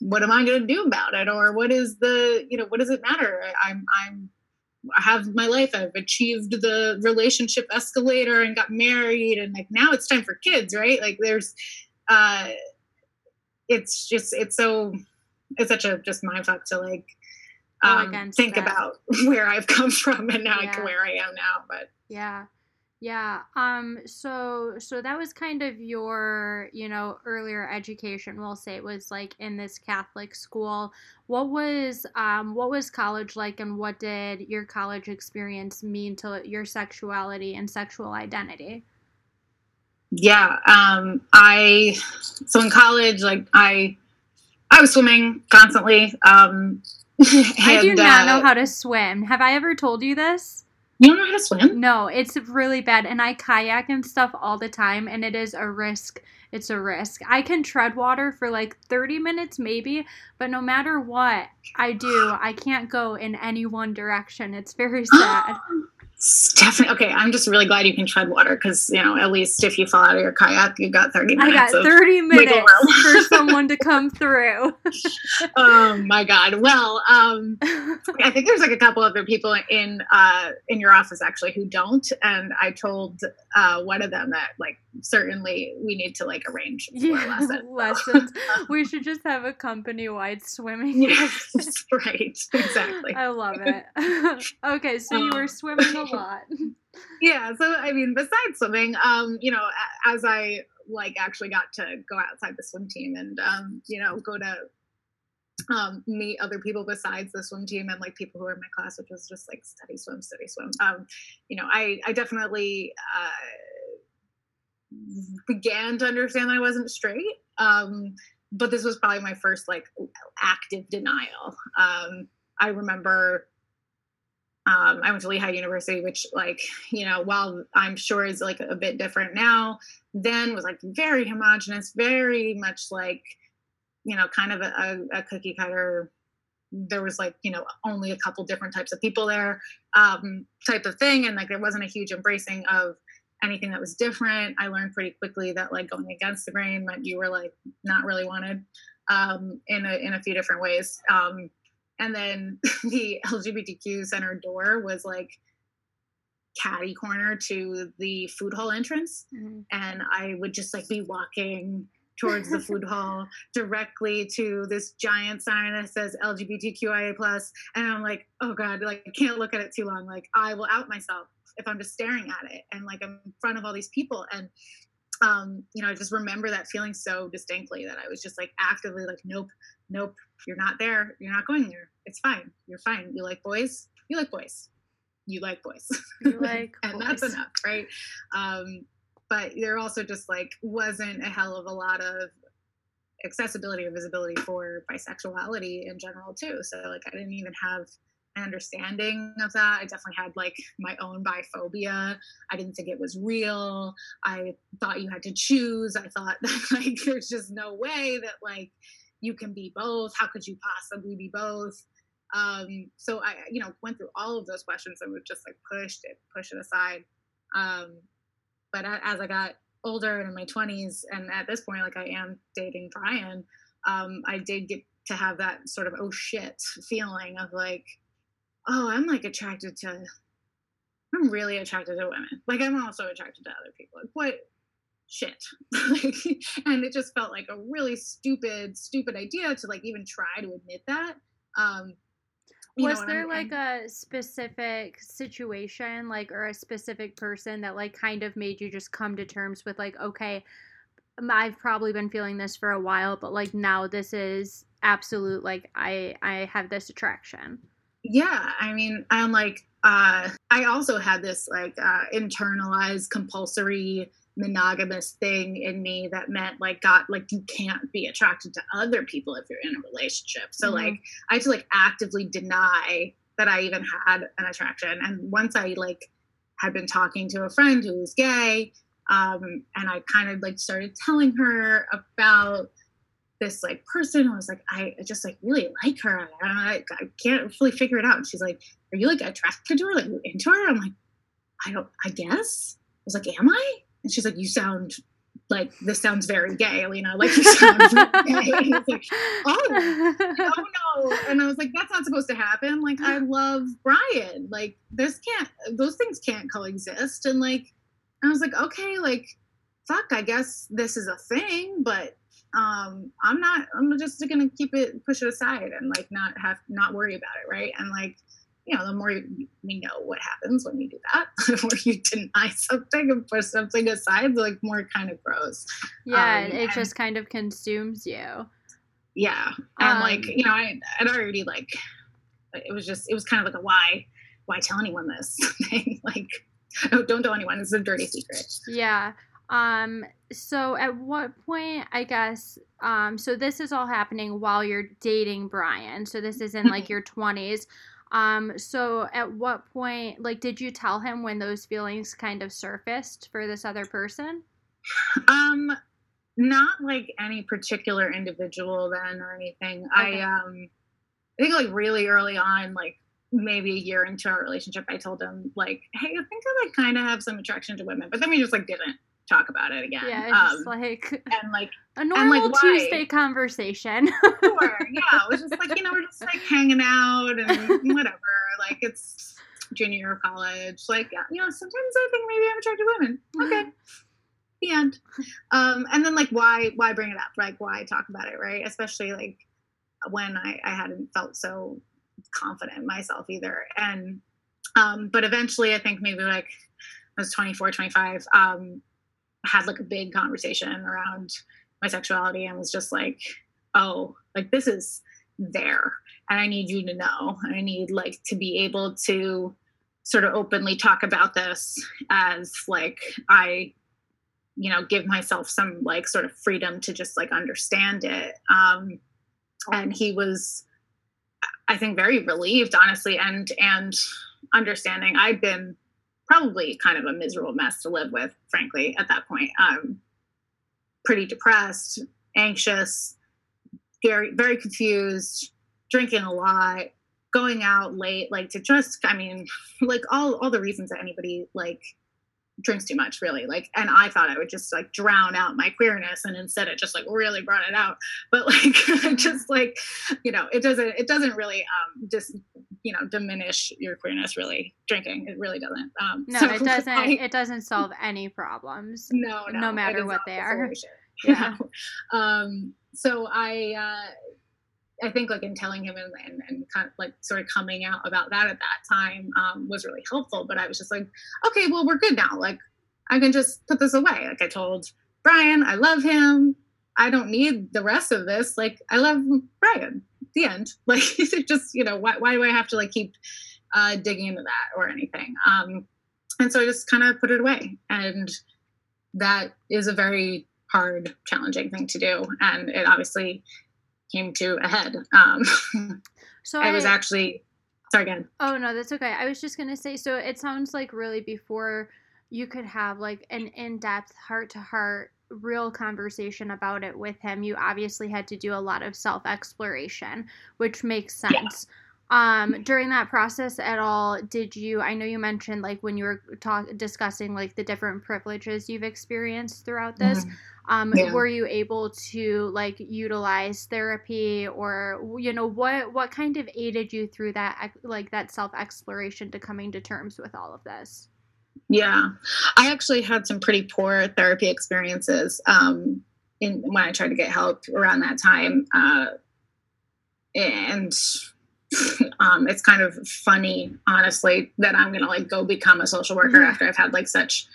what am I going to do about it? Or what is the you know what does it matter? I'm I'm I have my life. I've achieved the relationship escalator and got married, and like now it's time for kids, right? Like there's, uh, it's just it's so it's such a just mind fuck to like um, think that. about where I've come from and now yeah. where I am now. But yeah, yeah. Um so so that was kind of your, you know, earlier education. We'll say it was like in this Catholic school. What was um what was college like and what did your college experience mean to your sexuality and sexual identity? Yeah, um I so in college like I I was swimming constantly. Um and, I do not uh, know how to swim. Have I ever told you this? You don't know how to swim? No, it's really bad. And I kayak and stuff all the time, and it is a risk. It's a risk. I can tread water for like 30 minutes, maybe, but no matter what I do, I can't go in any one direction. It's very sad. Definitely. Okay, I'm just really glad you can tread water because you know at least if you fall out of your kayak, you got 30 minutes. I got 30 minutes for someone to come through. oh my god. Well, um, I think there's like a couple other people in uh, in your office actually who don't, and I told uh, one of them that like certainly we need to like arrange yeah, lessons. we should just have a company wide swimming. Yes, right. Exactly. I love it. okay, so you were swimming a lot. yeah. So I mean, besides swimming, um, you know, as I like actually got to go outside the swim team and um, you know, go to um, meet other people besides the swim team and like people who were in my class, which was just like study swim, study swim. Um, you know, I I definitely uh, began to understand I wasn't straight. Um, but this was probably my first like active denial. Um, I remember um, I went to Lehigh University, which, like, you know, while I'm sure is like a bit different now, then was like very homogenous, very much like, you know, kind of a, a cookie cutter. There was like, you know, only a couple different types of people there, um, type of thing. And like, there wasn't a huge embracing of anything that was different. I learned pretty quickly that like going against the grain meant you were like not really wanted um, in a, in a few different ways. Um, and then the LGBTQ center door was like caddy corner to the food hall entrance. Mm-hmm. And I would just like be walking towards the food hall directly to this giant sign that says LGBTQIA. And I'm like, oh God, like I can't look at it too long. Like I will out myself if I'm just staring at it. And like I'm in front of all these people. And um, you know, I just remember that feeling so distinctly that I was just like actively like, nope, nope, you're not there. You're not going there. It's fine. You're fine. You like boys. You like boys. You like boys. You like and boys. that's enough, right? Um, but there also just like wasn't a hell of a lot of accessibility or visibility for bisexuality in general too. So like I didn't even have understanding of that. I definitely had like my own biphobia. I didn't think it was real. I thought you had to choose. I thought that like there's just no way that like you can be both. How could you possibly be both? Um, so I, you know, went through all of those questions and would just like pushed it, push it aside. Um, but as I got older and in my 20s, and at this point, like I am dating Brian, um, I did get to have that sort of oh shit feeling of like, oh, I'm like attracted to, I'm really attracted to women. Like I'm also attracted to other people. Like what? shit and it just felt like a really stupid stupid idea to like even try to admit that um was there I'm, like I'm, a specific situation like or a specific person that like kind of made you just come to terms with like okay i've probably been feeling this for a while but like now this is absolute like i i have this attraction yeah i mean i'm like uh i also had this like uh internalized compulsory monogamous thing in me that meant like got like you can't be attracted to other people if you're in a relationship so mm-hmm. like i had to like actively deny that i even had an attraction and once i like had been talking to a friend who was gay um and i kind of like started telling her about this like person who was like I just like really like her I, I can't fully figure it out and she's like are you like attracted to her like you into her I'm like I don't I guess I was like am I and she's like, You sound like this sounds very gay, Alina. Like you sound gay. Like, oh, oh no. And I was like, that's not supposed to happen. Like I love Brian. Like this can't those things can't coexist. And like I was like, okay, like fuck, I guess this is a thing, but um I'm not I'm just gonna keep it push it aside and like not have not worry about it, right? And like you know, the more we know what happens when you do that, the more you deny something and push something aside, the like more it kind of grows. Yeah, um, it and, just kind of consumes you. Yeah, and um, like you know, I I'd already like it was just it was kind of like a why why tell anyone this thing like oh, don't tell anyone it's a dirty secret. Yeah. Um, so at what point, I guess, um, so this is all happening while you're dating Brian. So this is in like your 20s. Um, so at what point, like, did you tell him when those feelings kind of surfaced for this other person? Um, not like any particular individual then or anything. Okay. I um, I think like really early on, like maybe a year into our relationship, I told him like, "Hey, I think I like kind of have some attraction to women," but then we just like didn't talk about it again. Yeah, it's um, like and like a normal like, Tuesday conversation. sure, yeah, it was just like you know we're just like hanging out and whatever. Like it's junior year of college. Like you know sometimes I think maybe I'm attracted to women. Okay. the end. Um, and then like why why bring it up? Like why talk about it, right? Especially like when I, I hadn't felt so confident myself either. And um, but eventually I think maybe like I was 24, 25. Um, had like a big conversation around my sexuality and was just like, oh, like this is there. And I need you to know. I need like to be able to sort of openly talk about this as like I, you know, give myself some like sort of freedom to just like understand it. Um, and he was, I think, very relieved, honestly, and and understanding. I'd been probably kind of a miserable mess to live with, frankly, at that point. Um, pretty depressed, anxious, very, very confused, drinking a lot, going out late, like to just, I mean, like all, all the reasons that anybody like drinks too much really like and i thought i would just like drown out my queerness and instead it just like really brought it out but like just like you know it doesn't it doesn't really um just you know diminish your queerness really drinking it really doesn't um no so it doesn't I, it doesn't solve any problems no no, no matter what they are yeah um so i uh I think like in telling him and, and, and, kind of like sort of coming out about that at that time um, was really helpful. But I was just like, okay, well, we're good now. Like I can just put this away. Like I told Brian, I love him. I don't need the rest of this. Like I love Brian. The end. Like just, you know, why, why do I have to like keep uh, digging into that or anything? Um, and so I just kind of put it away. And that is a very hard, challenging thing to do. And it obviously came to a head. Um, so I, I was actually sorry again. Oh no, that's okay. I was just gonna say. So it sounds like really before you could have like an in-depth, heart-to-heart, real conversation about it with him. You obviously had to do a lot of self-exploration, which makes sense. Yeah. Um, during that process at all, did you? I know you mentioned like when you were talk discussing like the different privileges you've experienced throughout this. Mm-hmm um, yeah. were you able to like utilize therapy or you know what what kind of aided you through that like that self exploration to coming to terms with all of this yeah i actually had some pretty poor therapy experiences um, in when i tried to get help around that time uh, and um, it's kind of funny honestly that i'm gonna like go become a social worker after i've had like such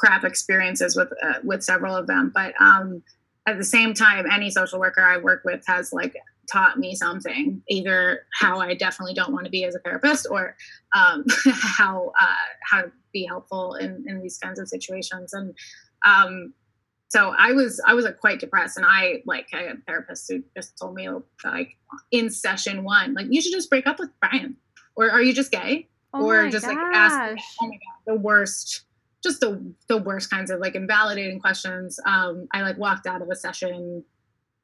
crap experiences with uh, with several of them. But um, at the same time, any social worker I work with has like taught me something, either how I definitely don't want to be as a therapist or um, how uh, how to be helpful in, in these kinds of situations. And um, so I was I was like, quite depressed, and I like I had a therapist who just told me like in session one, like you should just break up with Brian, or are you just gay, oh or just gosh. like ask oh my god the worst just the the worst kinds of like invalidating questions. Um, I like walked out of a session,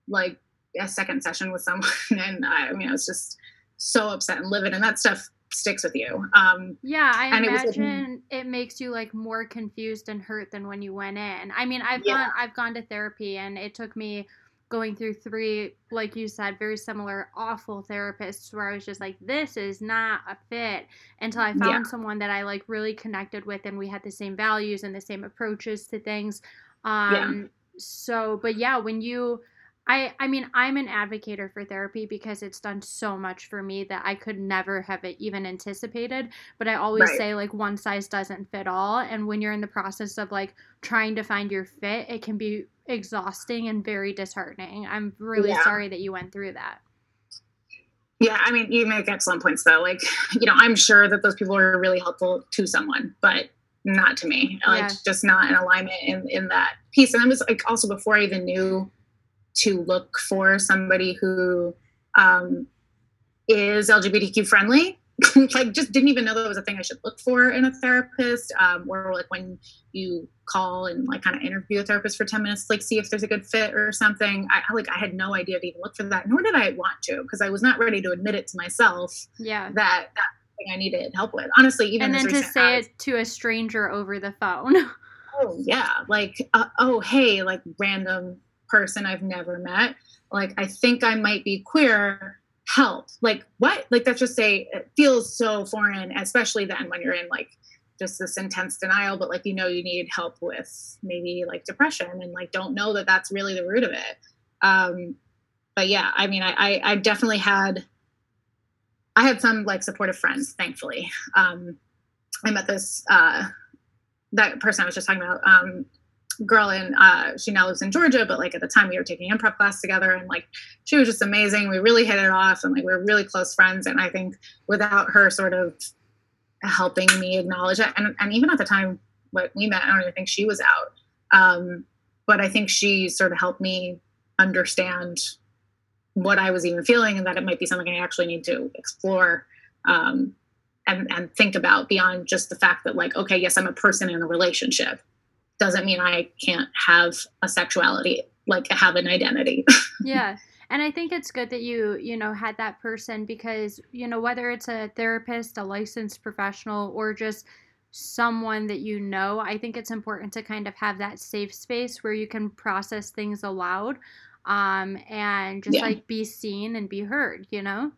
like a second session with someone, and I, I mean I was just so upset and livid, and that stuff sticks with you. Um, yeah, I imagine it, like, it, makes you like more confused and hurt than when you went in. I mean, I've yeah. gone I've gone to therapy, and it took me going through three, like you said, very similar awful therapists where I was just like, this is not a fit until I found yeah. someone that I like really connected with and we had the same values and the same approaches to things. Um, yeah. so, but yeah, when you, I, I mean, I'm an advocate for therapy because it's done so much for me that I could never have it even anticipated. But I always right. say, like, one size doesn't fit all. And when you're in the process of like trying to find your fit, it can be exhausting and very disheartening. I'm really yeah. sorry that you went through that. Yeah, I mean, you make excellent points though. Like, you know, I'm sure that those people are really helpful to someone, but not to me. Like, yeah. just not in alignment in in that piece. And it was like also before I even knew to look for somebody who um, is LGBTQ friendly. like just didn't even know that was a thing I should look for in a therapist. Um, or like when you call and like kind of interview a therapist for 10 minutes, like see if there's a good fit or something. I like I had no idea to even look for that, nor did I want to, because I was not ready to admit it to myself. Yeah. That that thing I needed help with. Honestly, even and then to say it to a stranger over the phone. oh yeah, like uh, oh hey, like random person I've never met. Like I think I might be queer help. Like what? Like that's just say it feels so foreign especially then when you're in like just this intense denial but like you know you need help with maybe like depression and like don't know that that's really the root of it. Um but yeah i mean i i, I definitely had i had some like supportive friends thankfully. Um i met this uh that person i was just talking about um girl in uh, she now lives in Georgia, but like at the time we were taking improv class together and like she was just amazing. We really hit it off and like we were really close friends. And I think without her sort of helping me acknowledge it, and, and even at the time when we met, I don't even think she was out. Um, but I think she sort of helped me understand what I was even feeling and that it might be something I actually need to explore. Um, and, and think about beyond just the fact that like okay yes i'm a person in a relationship doesn't mean I can't have a sexuality, like have an identity. yeah. And I think it's good that you, you know, had that person because, you know, whether it's a therapist, a licensed professional, or just someone that you know, I think it's important to kind of have that safe space where you can process things aloud um, and just yeah. like be seen and be heard, you know?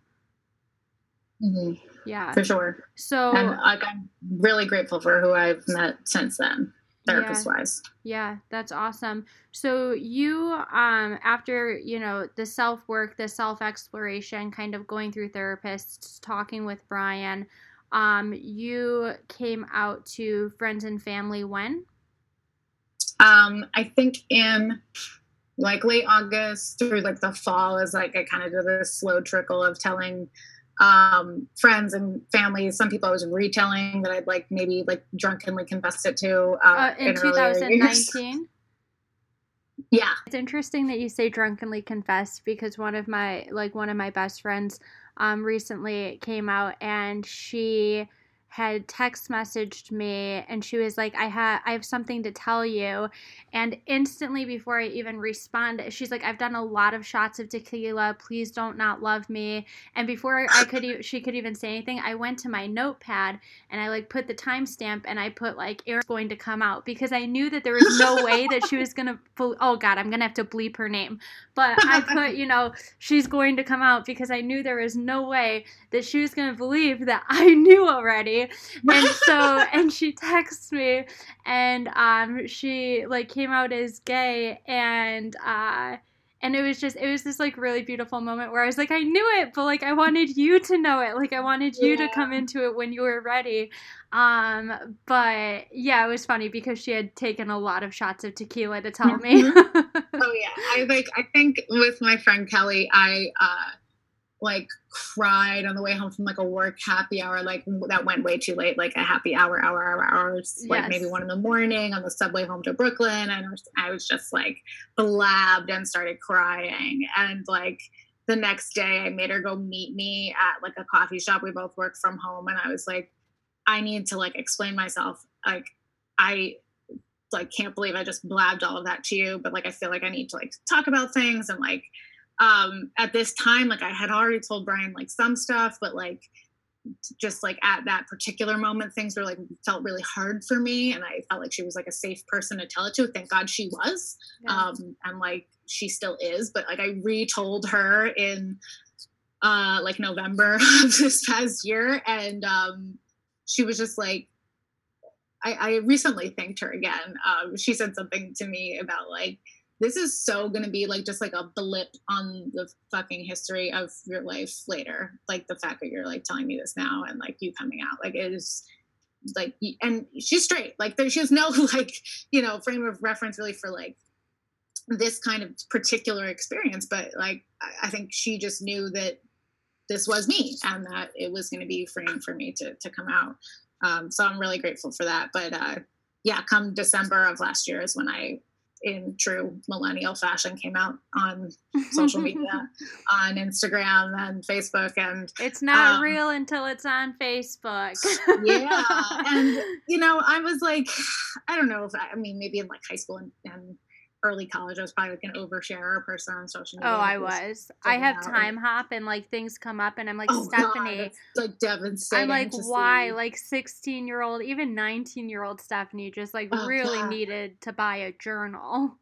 Mm-hmm. Yeah. For sure. So, like, I'm really grateful for who I've met since then therapist yeah. wise. Yeah, that's awesome. So you um after, you know, the self-work, the self-exploration, kind of going through therapists, talking with Brian, um you came out to friends and family when? Um I think in like late August through like the fall is like I kind of did this slow trickle of telling um, friends and family. Some people I was retelling that I'd like maybe like drunkenly confessed it to uh, uh, in, in 2019. yeah, it's interesting that you say drunkenly confessed because one of my like one of my best friends um, recently came out and she had text messaged me and she was like I have I have something to tell you. And instantly before I even responded she's like I've done a lot of shots of tequila. Please don't not love me. And before I could she could even say anything I went to my notepad and I like put the timestamp and I put like Erin's going to come out because I knew that there was no way that she was going to oh god I'm going to have to bleep her name. But I put you know she's going to come out because I knew there was no way that she was going to believe that I knew already and so and she texts me and um she like came out as gay and uh and it was just it was this like really beautiful moment where I was like I knew it but like I wanted you to know it like I wanted you yeah. to come into it when you were ready um but yeah it was funny because she had taken a lot of shots of tequila to tell me mm-hmm. oh yeah I like I think with my friend Kelly I uh like cried on the way home from like a work happy hour like that went way too late like a happy hour hour hour hours like yes. maybe one in the morning on the subway home to brooklyn and I was just like blabbed and started crying and like the next day i made her go meet me at like a coffee shop we both work from home and i was like i need to like explain myself like i like can't believe i just blabbed all of that to you but like i feel like i need to like talk about things and like um at this time like i had already told brian like some stuff but like just like at that particular moment things were like felt really hard for me and i felt like she was like a safe person to tell it to thank god she was yeah. um and like she still is but like i retold her in uh like november of this past year and um she was just like I, I recently thanked her again. Um, she said something to me about like this is so going to be like just like a blip on the fucking history of your life later. Like the fact that you're like telling me this now and like you coming out. Like it is like and she's straight. Like there, she has no like you know frame of reference really for like this kind of particular experience. But like i think she just knew that this was me and that it was going to be freeing for me to, to come out. Um, so i'm really grateful for that. But uh, yeah come december of last year is when i in true millennial fashion came out on social media on instagram and facebook and it's not um, real until it's on facebook. Yeah and you know i was like i don't know if i, I mean maybe in like high school and, and early college, I was probably like an oversharer person on social oh, media. Oh, I was. I have time hop, and like things come up and I'm like, oh, Stephanie. God, like devastating. I'm like, why? See. Like 16 year old, even 19 year old Stephanie just like oh, really God. needed to buy a journal.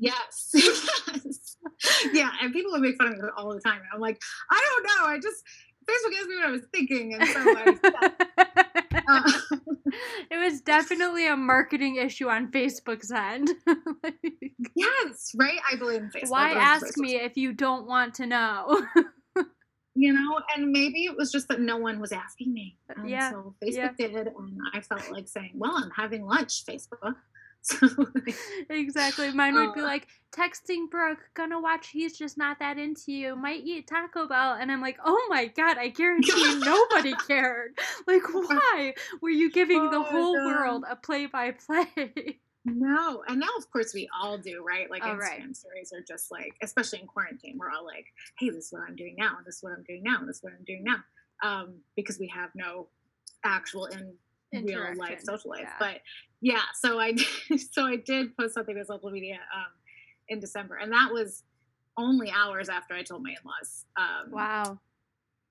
Yes. yes. Yeah. And people would make fun of me all the time. I'm like, I don't know. I just, Facebook asked me what I was thinking. And so I, uh, it was definitely a marketing issue on Facebook's end. like, yes, right? I believe in Facebook. Why ask Facebook's me if you don't want to know? you know, and maybe it was just that no one was asking me. And yeah. So Facebook yeah. did, and I felt like saying, "Well, I'm having lunch, Facebook." exactly. Mine would be uh, like texting Brooke, gonna watch He's Just Not That Into You, might eat Taco Bell. And I'm like, oh my God, I guarantee you nobody cared. Like, why were you giving the oh, whole no. world a play by play? No, and now of course we all do, right? Like oh, Instagram right. stories are just like, especially in quarantine, we're all like, "Hey, this is what I'm doing now, and this is what I'm doing now, and this is what I'm doing now," um, because we have no actual in real life social life. Yeah. But yeah, so I so I did post something to social media um, in December, and that was only hours after I told my in-laws. Um, wow.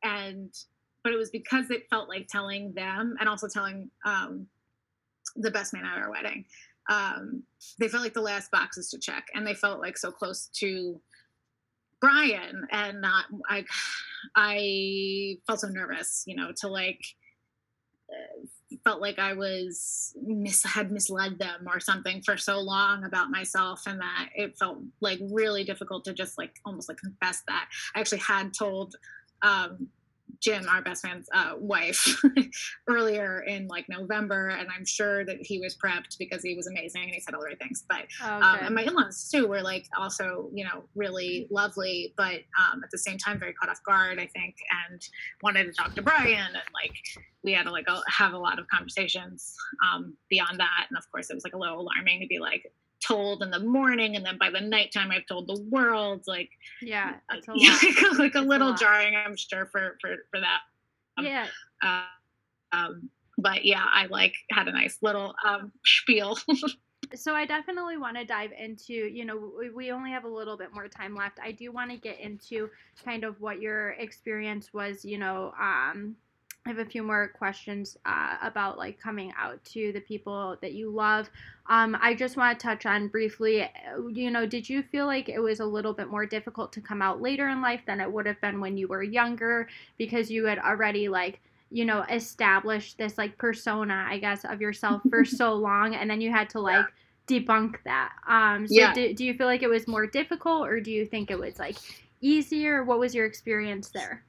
And but it was because it felt like telling them and also telling um, the best man at our wedding. Um, they felt like the last boxes to check, and they felt like so close to Brian, and not I. I felt so nervous, you know, to like felt like I was mis had misled them or something for so long about myself and that it felt like really difficult to just like almost like confess that. I actually had told um, Jim, our best man's uh, wife, earlier in like November, and I'm sure that he was prepped because he was amazing and he said all the right things. But oh, okay. um, and my in-laws too were like also you know really lovely, but um, at the same time very caught off guard, I think, and wanted to talk to Brian and like we had to like have a lot of conversations um, beyond that, and of course it was like a little alarming to be like told in the morning and then by the nighttime I've told the world like yeah that's a lot. like a little a jarring I'm sure for for for that um, yeah uh, um but yeah I like had a nice little um spiel so I definitely want to dive into, you know, we only have a little bit more time left. I do want to get into kind of what your experience was, you know, um, I have a few more questions uh, about like coming out to the people that you love. Um, I just want to touch on briefly, you know, did you feel like it was a little bit more difficult to come out later in life than it would have been when you were younger because you had already like, you know, established this like persona, I guess, of yourself for so long and then you had to like debunk that. Um, so Yeah. do, do you feel like it was more difficult, or do you think it was like easier? What was your experience there?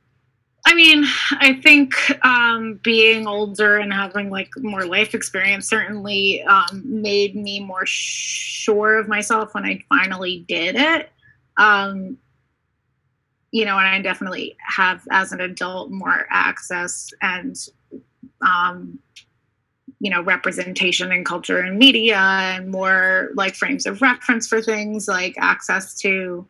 I mean, I think um, being older and having like more life experience certainly um, made me more sure of myself when I finally did it. Um, you know, and I definitely have, as an adult, more access and, um, you know, representation in culture and media and more like frames of reference for things like access to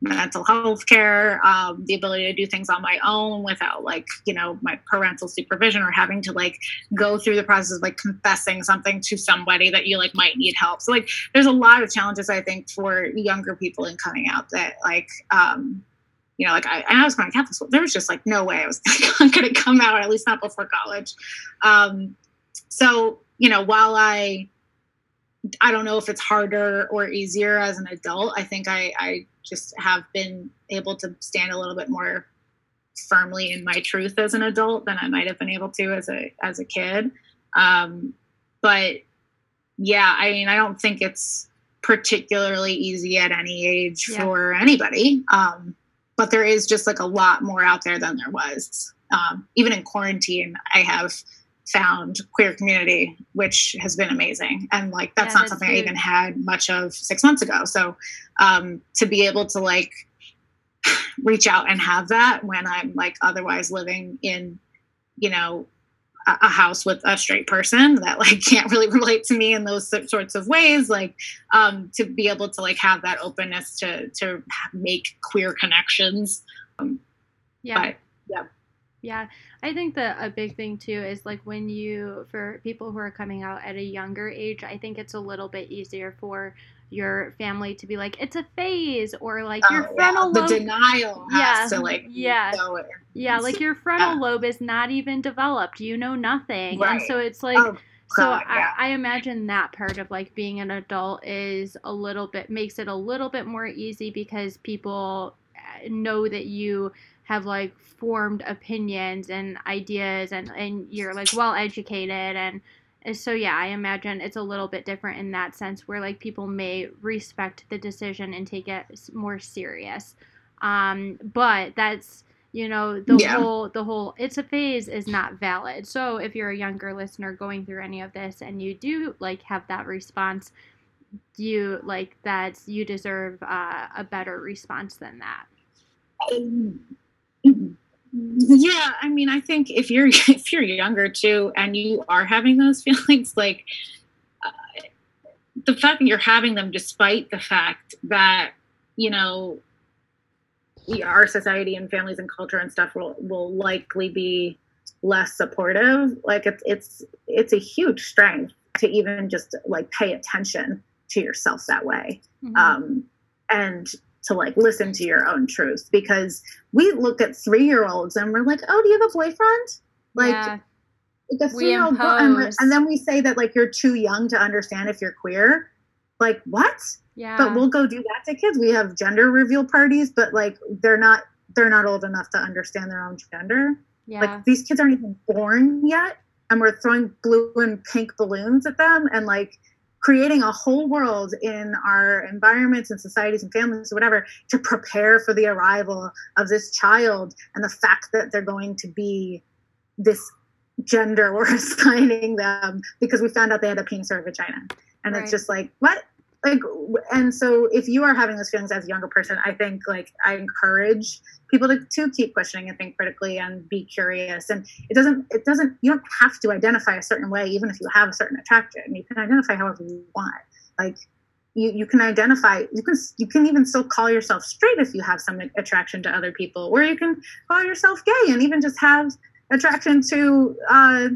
mental health care, um, the ability to do things on my own without like, you know, my parental supervision or having to like go through the process of like confessing something to somebody that you like might need help. So like there's a lot of challenges I think for younger people in coming out that like um you know, like I, I was going to Catholic school. There was just like no way I was going to come out, at least not before college. Um, so, you know, while I I don't know if it's harder or easier as an adult. I think I, I just have been able to stand a little bit more firmly in my truth as an adult than I might have been able to as a as a kid. Um, but yeah, I mean, I don't think it's particularly easy at any age Yeah. for anybody. Um, but there is just like a lot more out there than there was. Um, even in quarantine, I have found queer community, which has been amazing. And like that's Yeah, not that's something I even had much of six months ago. So um, to be able to like reach out and have that when I'm like otherwise living in, you know, a, a house with a straight person that like can't really relate to me in those sorts of ways, like um, to be able to like have that openness to to make queer connections. Yeah. But yeah. Yeah, I think that a big thing too is like when you, for people who are coming out at a younger age, I think it's a little bit easier for your family to be like, it's a phase, or like your Oh, yeah, frontal the lobe. denial has Yeah, to like yeah. yeah, like your frontal Yeah. lobe is not even developed. You know nothing. And so it's like, Oh, so God, I, yeah. I imagine that part of like being an adult is a little bit makes it a little bit more easy because people uh, know that you have like formed opinions and ideas and and you're like well educated and so yeah i imagine it's a little bit different in that sense where like people may respect the decision and take it more serious. Um but that's you know the Yeah. whole the whole it's a phase is not valid. So if you're a younger listener going through any of this and you do like have that response you like that's you deserve uh, a better response than that yeah i mean i think if you're if you're younger too and you are having those feelings like uh, the fact that you're having them despite the fact that you know our society and families and culture and stuff will will likely be less supportive like it's it's it's a huge strength to even just like pay attention to yourself that way Mhm. um, and to like listen to your own truth because we look at three year olds and we're like, oh, do you have a boyfriend? Like, yeah, like a three year old girl, and, and then we say that like you're too young to understand if you're queer. Like what? yeah, But we'll go do that to kids. We have gender reveal parties, but like they're not they're not old enough to understand their own gender. yeah, Like these kids aren't even born yet, and we're throwing blue and pink balloons at them and like creating a whole world in our environments and societies and families or whatever to prepare for the arrival of this child and the fact that they're going to be this gender we're assigning them because we found out they had a penis or a vagina and Right. it's just like what like and so if you are having those feelings as a younger person i think like i encourage people to, to keep questioning and think critically and be curious. And it doesn't it doesn't you don't have to identify a certain way even if you have a certain attraction you can identify however you want. Like you, you can identify you can you can even still call yourself straight if you have some attraction to other people or you can call yourself gay and even just have attraction to uh,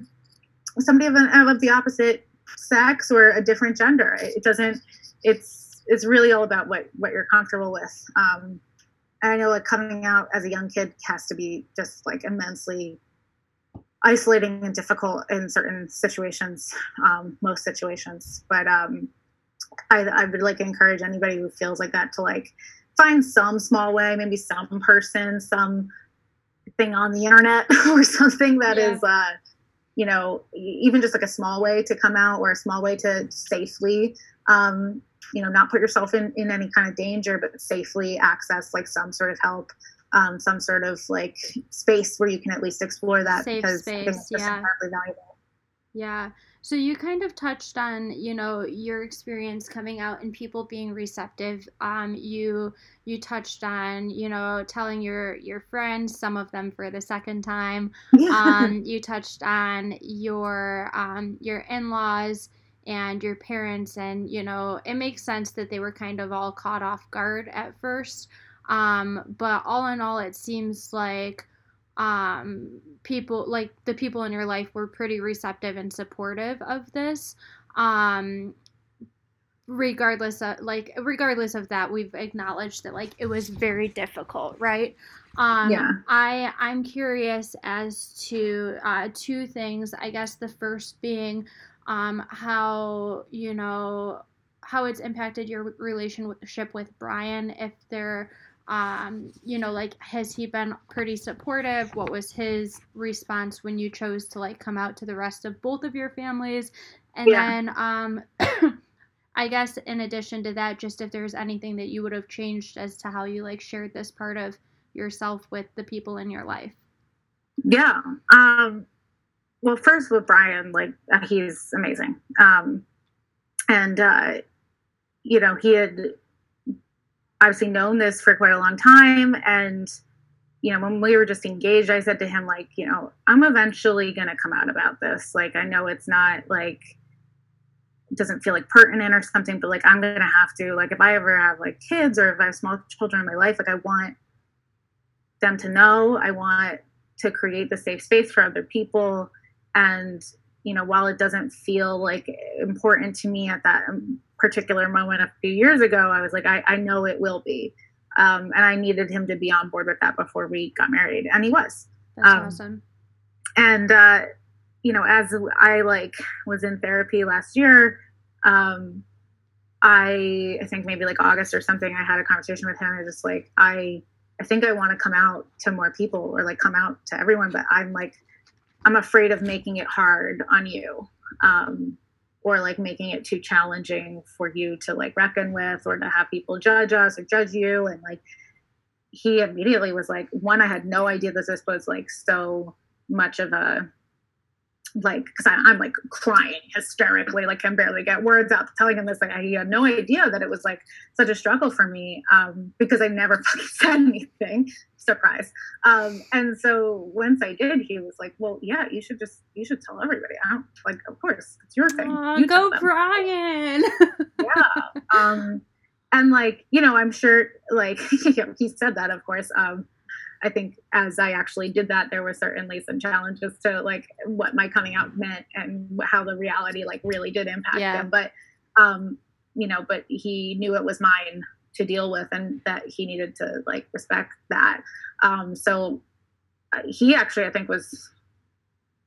somebody of, an, of the opposite sex or a different gender. It doesn't it's it's really all about what what you're comfortable with um and i know like coming out as a young kid has to be just like immensely isolating and difficult in certain situations um most situations but um i i would like encourage anybody who feels like that to like find some small way maybe some person some thing on the internet or something that Yeah. is uh you know, even just like a small way to come out or a small way to safely, um, you know, not put yourself in, in any kind of danger, but safely access like some sort of help, um, some sort of like space where you can at least explore that Safe because space, it's just yeah. incredibly valuable. Yeah. So you kind of touched on, you know, your experience coming out and people being receptive. Um, you you touched on, you know, telling your your friends, some of them for the second time. Yeah. Um, you touched on your um, your in-laws and your parents, and you know, it makes sense that they were kind of all caught off guard at first. Um, but all in all, it seems like um, people like the people in your life were pretty receptive and supportive of this um regardless of like regardless of that we've acknowledged that like it was very difficult right um Yeah. i i'm curious as to uh two things i guess the first being um how you know how it's impacted your relationship with brian if there um you know like has he been pretty supportive what was his response when you chose to like come out to the rest of both of your families and Yeah. then um i guess in addition to that just if there's anything that you would have changed as to how you like shared this part of yourself with the people in your life Yeah. Um, well, first with Brian, like uh, he's amazing. Um, and uh, you know, he had obviously known this for quite a long time, and you know, when we were just engaged, I said to him, like, you know, I'm eventually gonna come out about this. Like, I know it's not like doesn't feel like pertinent or something, but like I'm gonna have to. Like, if I ever have like kids or if I have small children in my life, like I want them to know. I want to create the safe space for other people and you know while it doesn't feel like important to me at that particular moment a few years ago i was like i, I know it will be. Um, and i needed him to be on board with that before we got married and he was. That's Um, awesome. and uh, you know as i like was in therapy last year um, i i think maybe like august or something i had a conversation with him and I was just like i i think i want to come out to more people or like come out to everyone but i'm like i'm afraid of making it hard on you um, or like making it too challenging for you to like reckon with or to have people judge us or judge you. And like he immediately was like one i had no idea this was like so much of a like because i'm like crying hysterically like can barely get words out telling him this like i had no idea that it was like such a struggle for me um because i never fucking said anything. Surprise. Um and so once i did he was like well yeah you should just you should tell everybody. I don't like of course it's your thing. Aw, you go brian! Yeah um and like you know i'm sure like he said that of course um i think as i actually did that there were certainly some challenges to like what my coming out meant and how the reality like really did impact Yeah. him but um you know but he knew it was mine to deal with and that he needed to like respect that um so uh, he actually i think was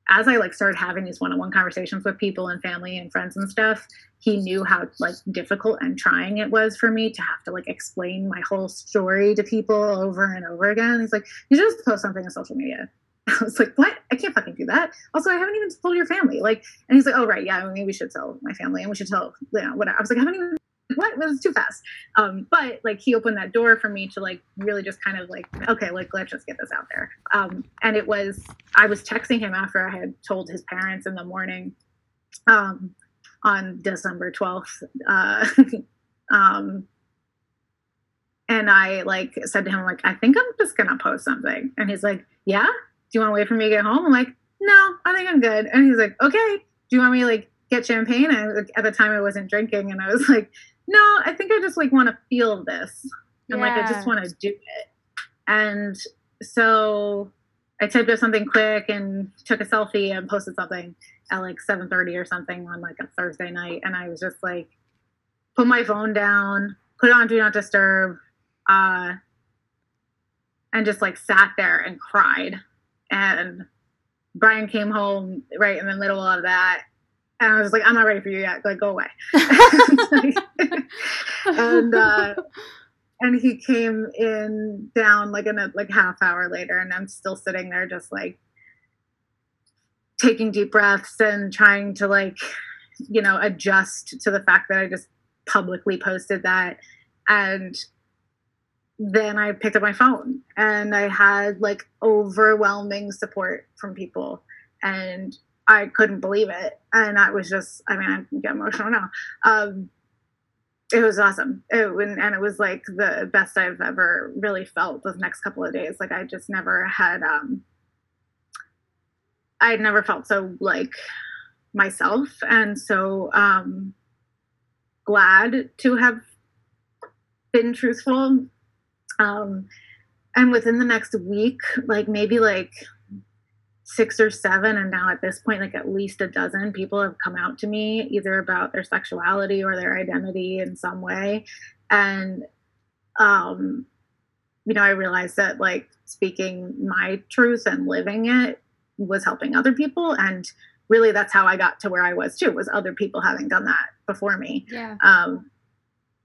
as I like started having these one-on-one conversations with people and family and friends and stuff, he knew how like difficult and trying it was for me to have to like explain my whole story to people over and over again. He's like, "You just post something on social media." I was like, "What? I can't fucking do that." Also, I haven't even told your family. Like, and he's like, "Oh right, yeah, maybe we should tell my family and we should tell you know whatever." I was like, "I haven't even." What it was too fast, um, but like he opened that door for me to like really just kind of like okay, like let's just get this out there. Um, and it was I was texting him after I had told his parents in the morning um, on December 12th. Uh, um, and I like said to him, like, I think I'm just to post something. And he's like, yeah, do you want to wait for me to get home? I'm like, no, I think I'm good. And he's like, okay, do you want me like get champagne? And like, at the time I wasn't drinking. And I was like, no, I think I just like want to feel this. And like, I just want to do it. And so I typed up something quick and took a selfie and posted something at like 7:30 or something on like a Thursday night and I was just like put my phone down, put it on do not disturb, uh and just like sat there and cried. And Brian came home right in the middle of that and I was like, I'm not ready for you yet. Like, go away. and uh and he came in down like in a like half hour later and i'm still sitting there just like taking deep breaths and trying to like you know adjust to the fact that i just publicly posted that and then i picked up my phone and i had like overwhelming support from people and i couldn't believe it. And i was just i mean i get emotional now. Um, it was awesome. It, and it was like the best i've ever really felt those next couple of days. Like i just never had um i had never felt so like myself. And so um glad to have been truthful. Um and within the next week like maybe like six or seven and now at this point like at least a dozen people have come out to me either about their sexuality or their identity in some way. And um you know i realized that like speaking my truth and living it was helping other people and really that's how i got to where i was too was other people having done that before me. Yeah. Um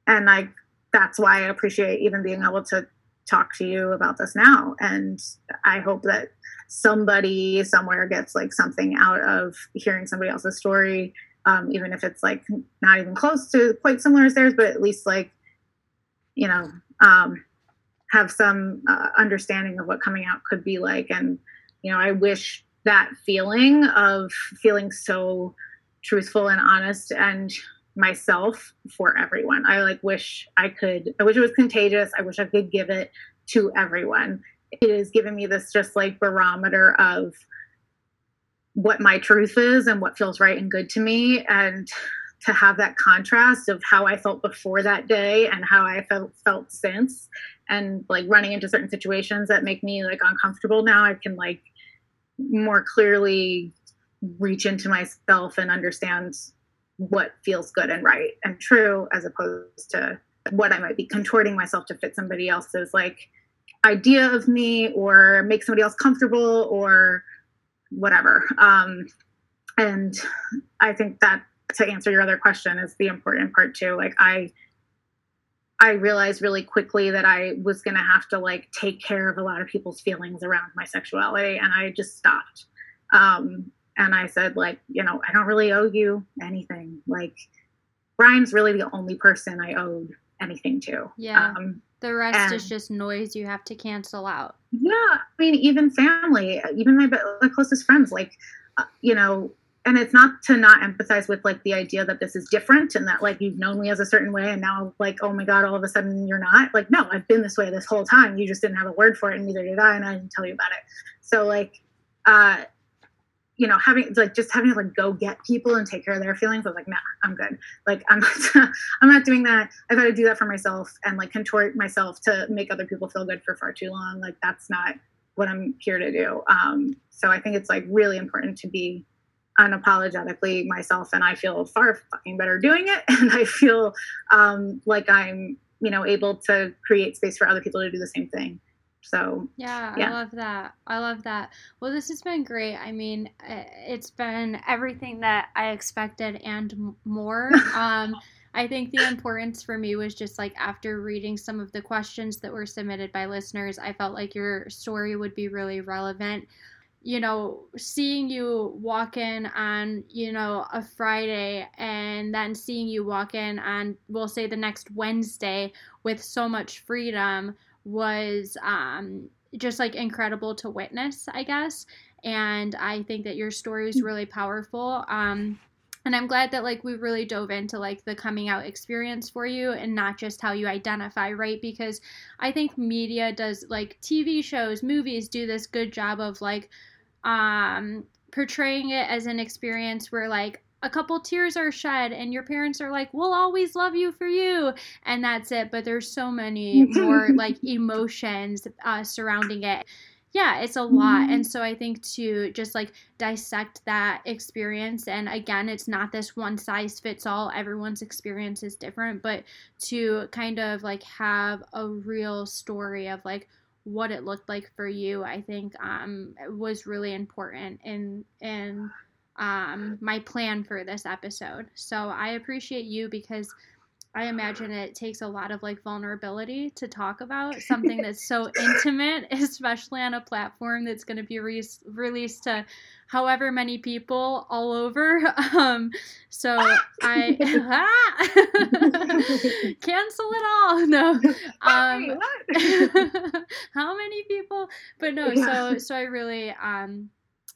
and i that's why i appreciate even being able to talk to you about this now and i hope that somebody somewhere gets like something out of hearing somebody else's story um, even if it's like not even close to quite similar as theirs but at least like you know um, have some uh, understanding of what coming out could be like. And you know i wish that feeling of feeling so truthful and honest and myself for everyone. I like wish i could i wish it was contagious. I wish i could give it to everyone it has given me this just like barometer of what my truth is and what feels right and good to me. And to have that contrast of how I felt before that day and how I felt felt since and like running into certain situations that make me like uncomfortable now I can like more clearly reach into myself and understand what feels good and right and true as opposed to what I might be contorting myself to fit somebody else's like idea of me or make somebody else comfortable or whatever. Um, and I think that to answer your other question is the important part too. Like I, I realized really quickly that I was going to have to like take care of a lot of people's feelings around my sexuality, and I just stopped. Um, and I said, like, you know, I don't really owe you anything. Like, Brian's really the only person I owed anything to. Yeah. Um, the rest and, is just noise you have to cancel out. Yeah, I mean, even family, even my, my closest friends, like, uh, you know, and it's not to not empathize with like the idea that this is different and that like you've known me as a certain way and now like oh my god all of a sudden you're not. Like no i've been this way this whole time. You just didn't have a word for it and neither did i and i didn't tell you about it. So like uh you know, having like just having to like go get people and take care of their feelings. I was like, nah, I'm good. Like I'm not, I'm not doing that. I've had to do that for myself and like contort myself to make other people feel good for far too long. Like that's not what I'm here to do. Um, so I think it's like really important to be unapologetically myself, and I feel far fucking better doing it. And I feel um, like I'm, you know, able to create space for other people to do the same thing. So yeah, yeah, I love that. I love that. Well, this has been great. I mean, it's been everything that I expected and more. Um, I think the importance for me was just like after reading some of the questions that were submitted by listeners, I felt like your story would be really relevant. You know, seeing you walk in on, you know, a Friday and then seeing you walk in on, we'll say the next Wednesday with so much freedom was um, just like incredible to witness, I guess. And I think that your story is really powerful. Um, and I'm glad that like we really dove into like the coming out experience for you and not just how you identify, right? Because I think media does like TV shows, movies do this good job of like um portraying it as an experience where like a couple tears are shed and your parents are like we'll always love you for you and that's it. But there's so many more like emotions uh, surrounding it. Yeah it's a lot. Mm-hmm. and so i think to just like dissect that experience and again it's not this one size fits all everyone's experience is different but to kind of like have a real story of like what it looked like for you i think um was really important in in um, my plan for this episode. So I appreciate you because I imagine it takes a lot of like vulnerability to talk about something that's so intimate, especially on a platform that's going to be re- released to however many people all over. Um, so I cancel it all. No, um, how many people? But no, so so I really um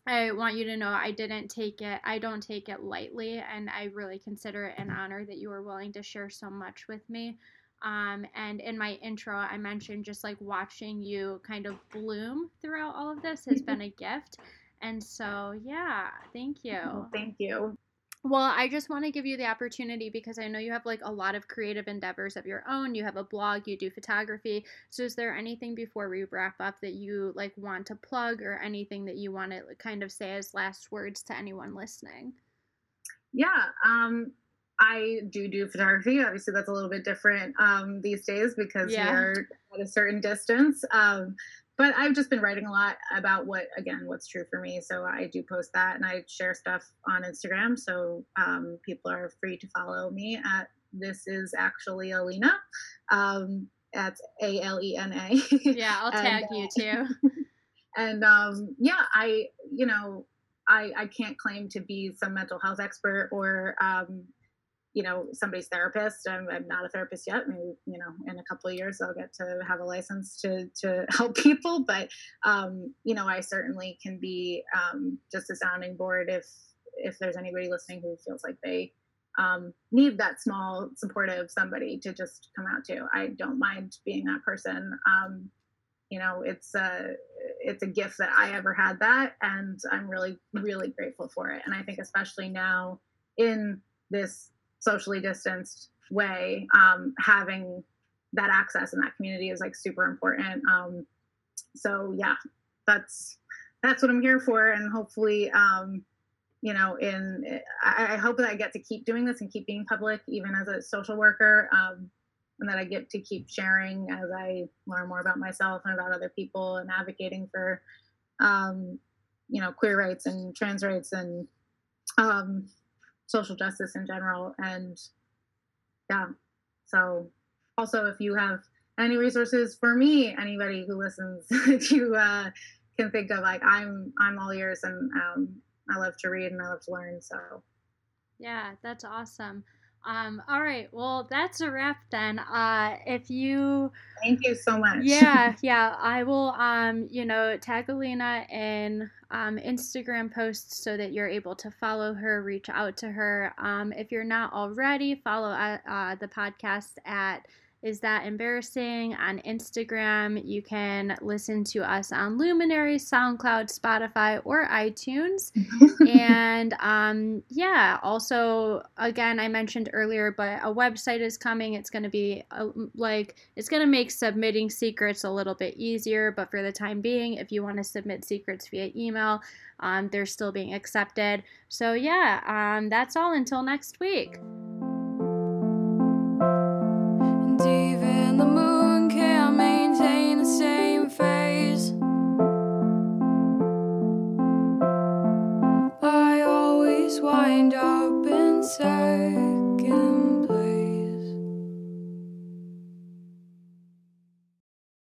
I want you to know I didn't take it, I don't take it lightly, and I really consider it an honor that you were willing to share so much with me. Um, and in my intro, I mentioned just like watching you kind of bloom throughout all of this has been a gift. And so, yeah, thank you. Oh, thank you. Well, I just want to give you the opportunity because I know you have like a lot of creative endeavors of your own. You have a blog, you do photography. So is there anything before we wrap up that you like want to plug or anything that you want to kind of say as last words to anyone listening? Yeah, um I do do photography. Obviously, that's a little bit different um, these days because yeah. we're at a certain distance. Um, but I've just been writing a lot about what, again, what's true for me. So I do post that and I share stuff on Instagram. So um, people are free to follow me at this is actually Alena. Um, that's A L E N A. Yeah, I'll tag and, you too. and um, yeah, I, you know, I, I can't claim to be some mental health expert or um, you know somebody's therapist. I'm, I'm, not a therapist yet. Maybe you know in a couple of years I'll get to have a license to to help people. But um, you know I certainly can be um, just a sounding board if if there's anybody listening who feels like they um, need that small supportive somebody to just come out to. I don't mind being that person. Um, you know, it's a it's a gift that I ever had that, and I'm really really grateful for it. And I think especially now in this socially distanced way, um, having that access in that community is like super important. Um, so yeah, that's that's what I'm here for, and hopefully, um, you know, in I, I, hope that I get to keep doing this and keep being public, even as a social worker, um, and that I get to keep sharing as I learn more about myself and about other people and advocating for, um, you know, queer rights and trans rights and um, social justice in general. And yeah, so also if you have any resources for me, anybody who listens, if you uh, can think of like I'm I'm all ears and um, I love to read and I love to learn. So yeah, that's awesome. Um, all right. Well, that's a wrap then. Uh, if you thank you so much. Yeah, yeah. I will. Um, you know, tag Alena in um, Instagram posts so that you're able to follow her, reach out to her. Um, if you're not already, follow uh, uh the podcast at is That Embarrassing on Instagram. You can listen to us on Luminary, SoundCloud, Spotify, or iTunes. and um, yeah, also, again, I mentioned earlier, but a website is coming. It's going to be a, like, it's going to make submitting secrets a little bit easier. But for the time being, if you want to submit secrets via email, um, they're still being accepted. So yeah, um, that's all until next week. I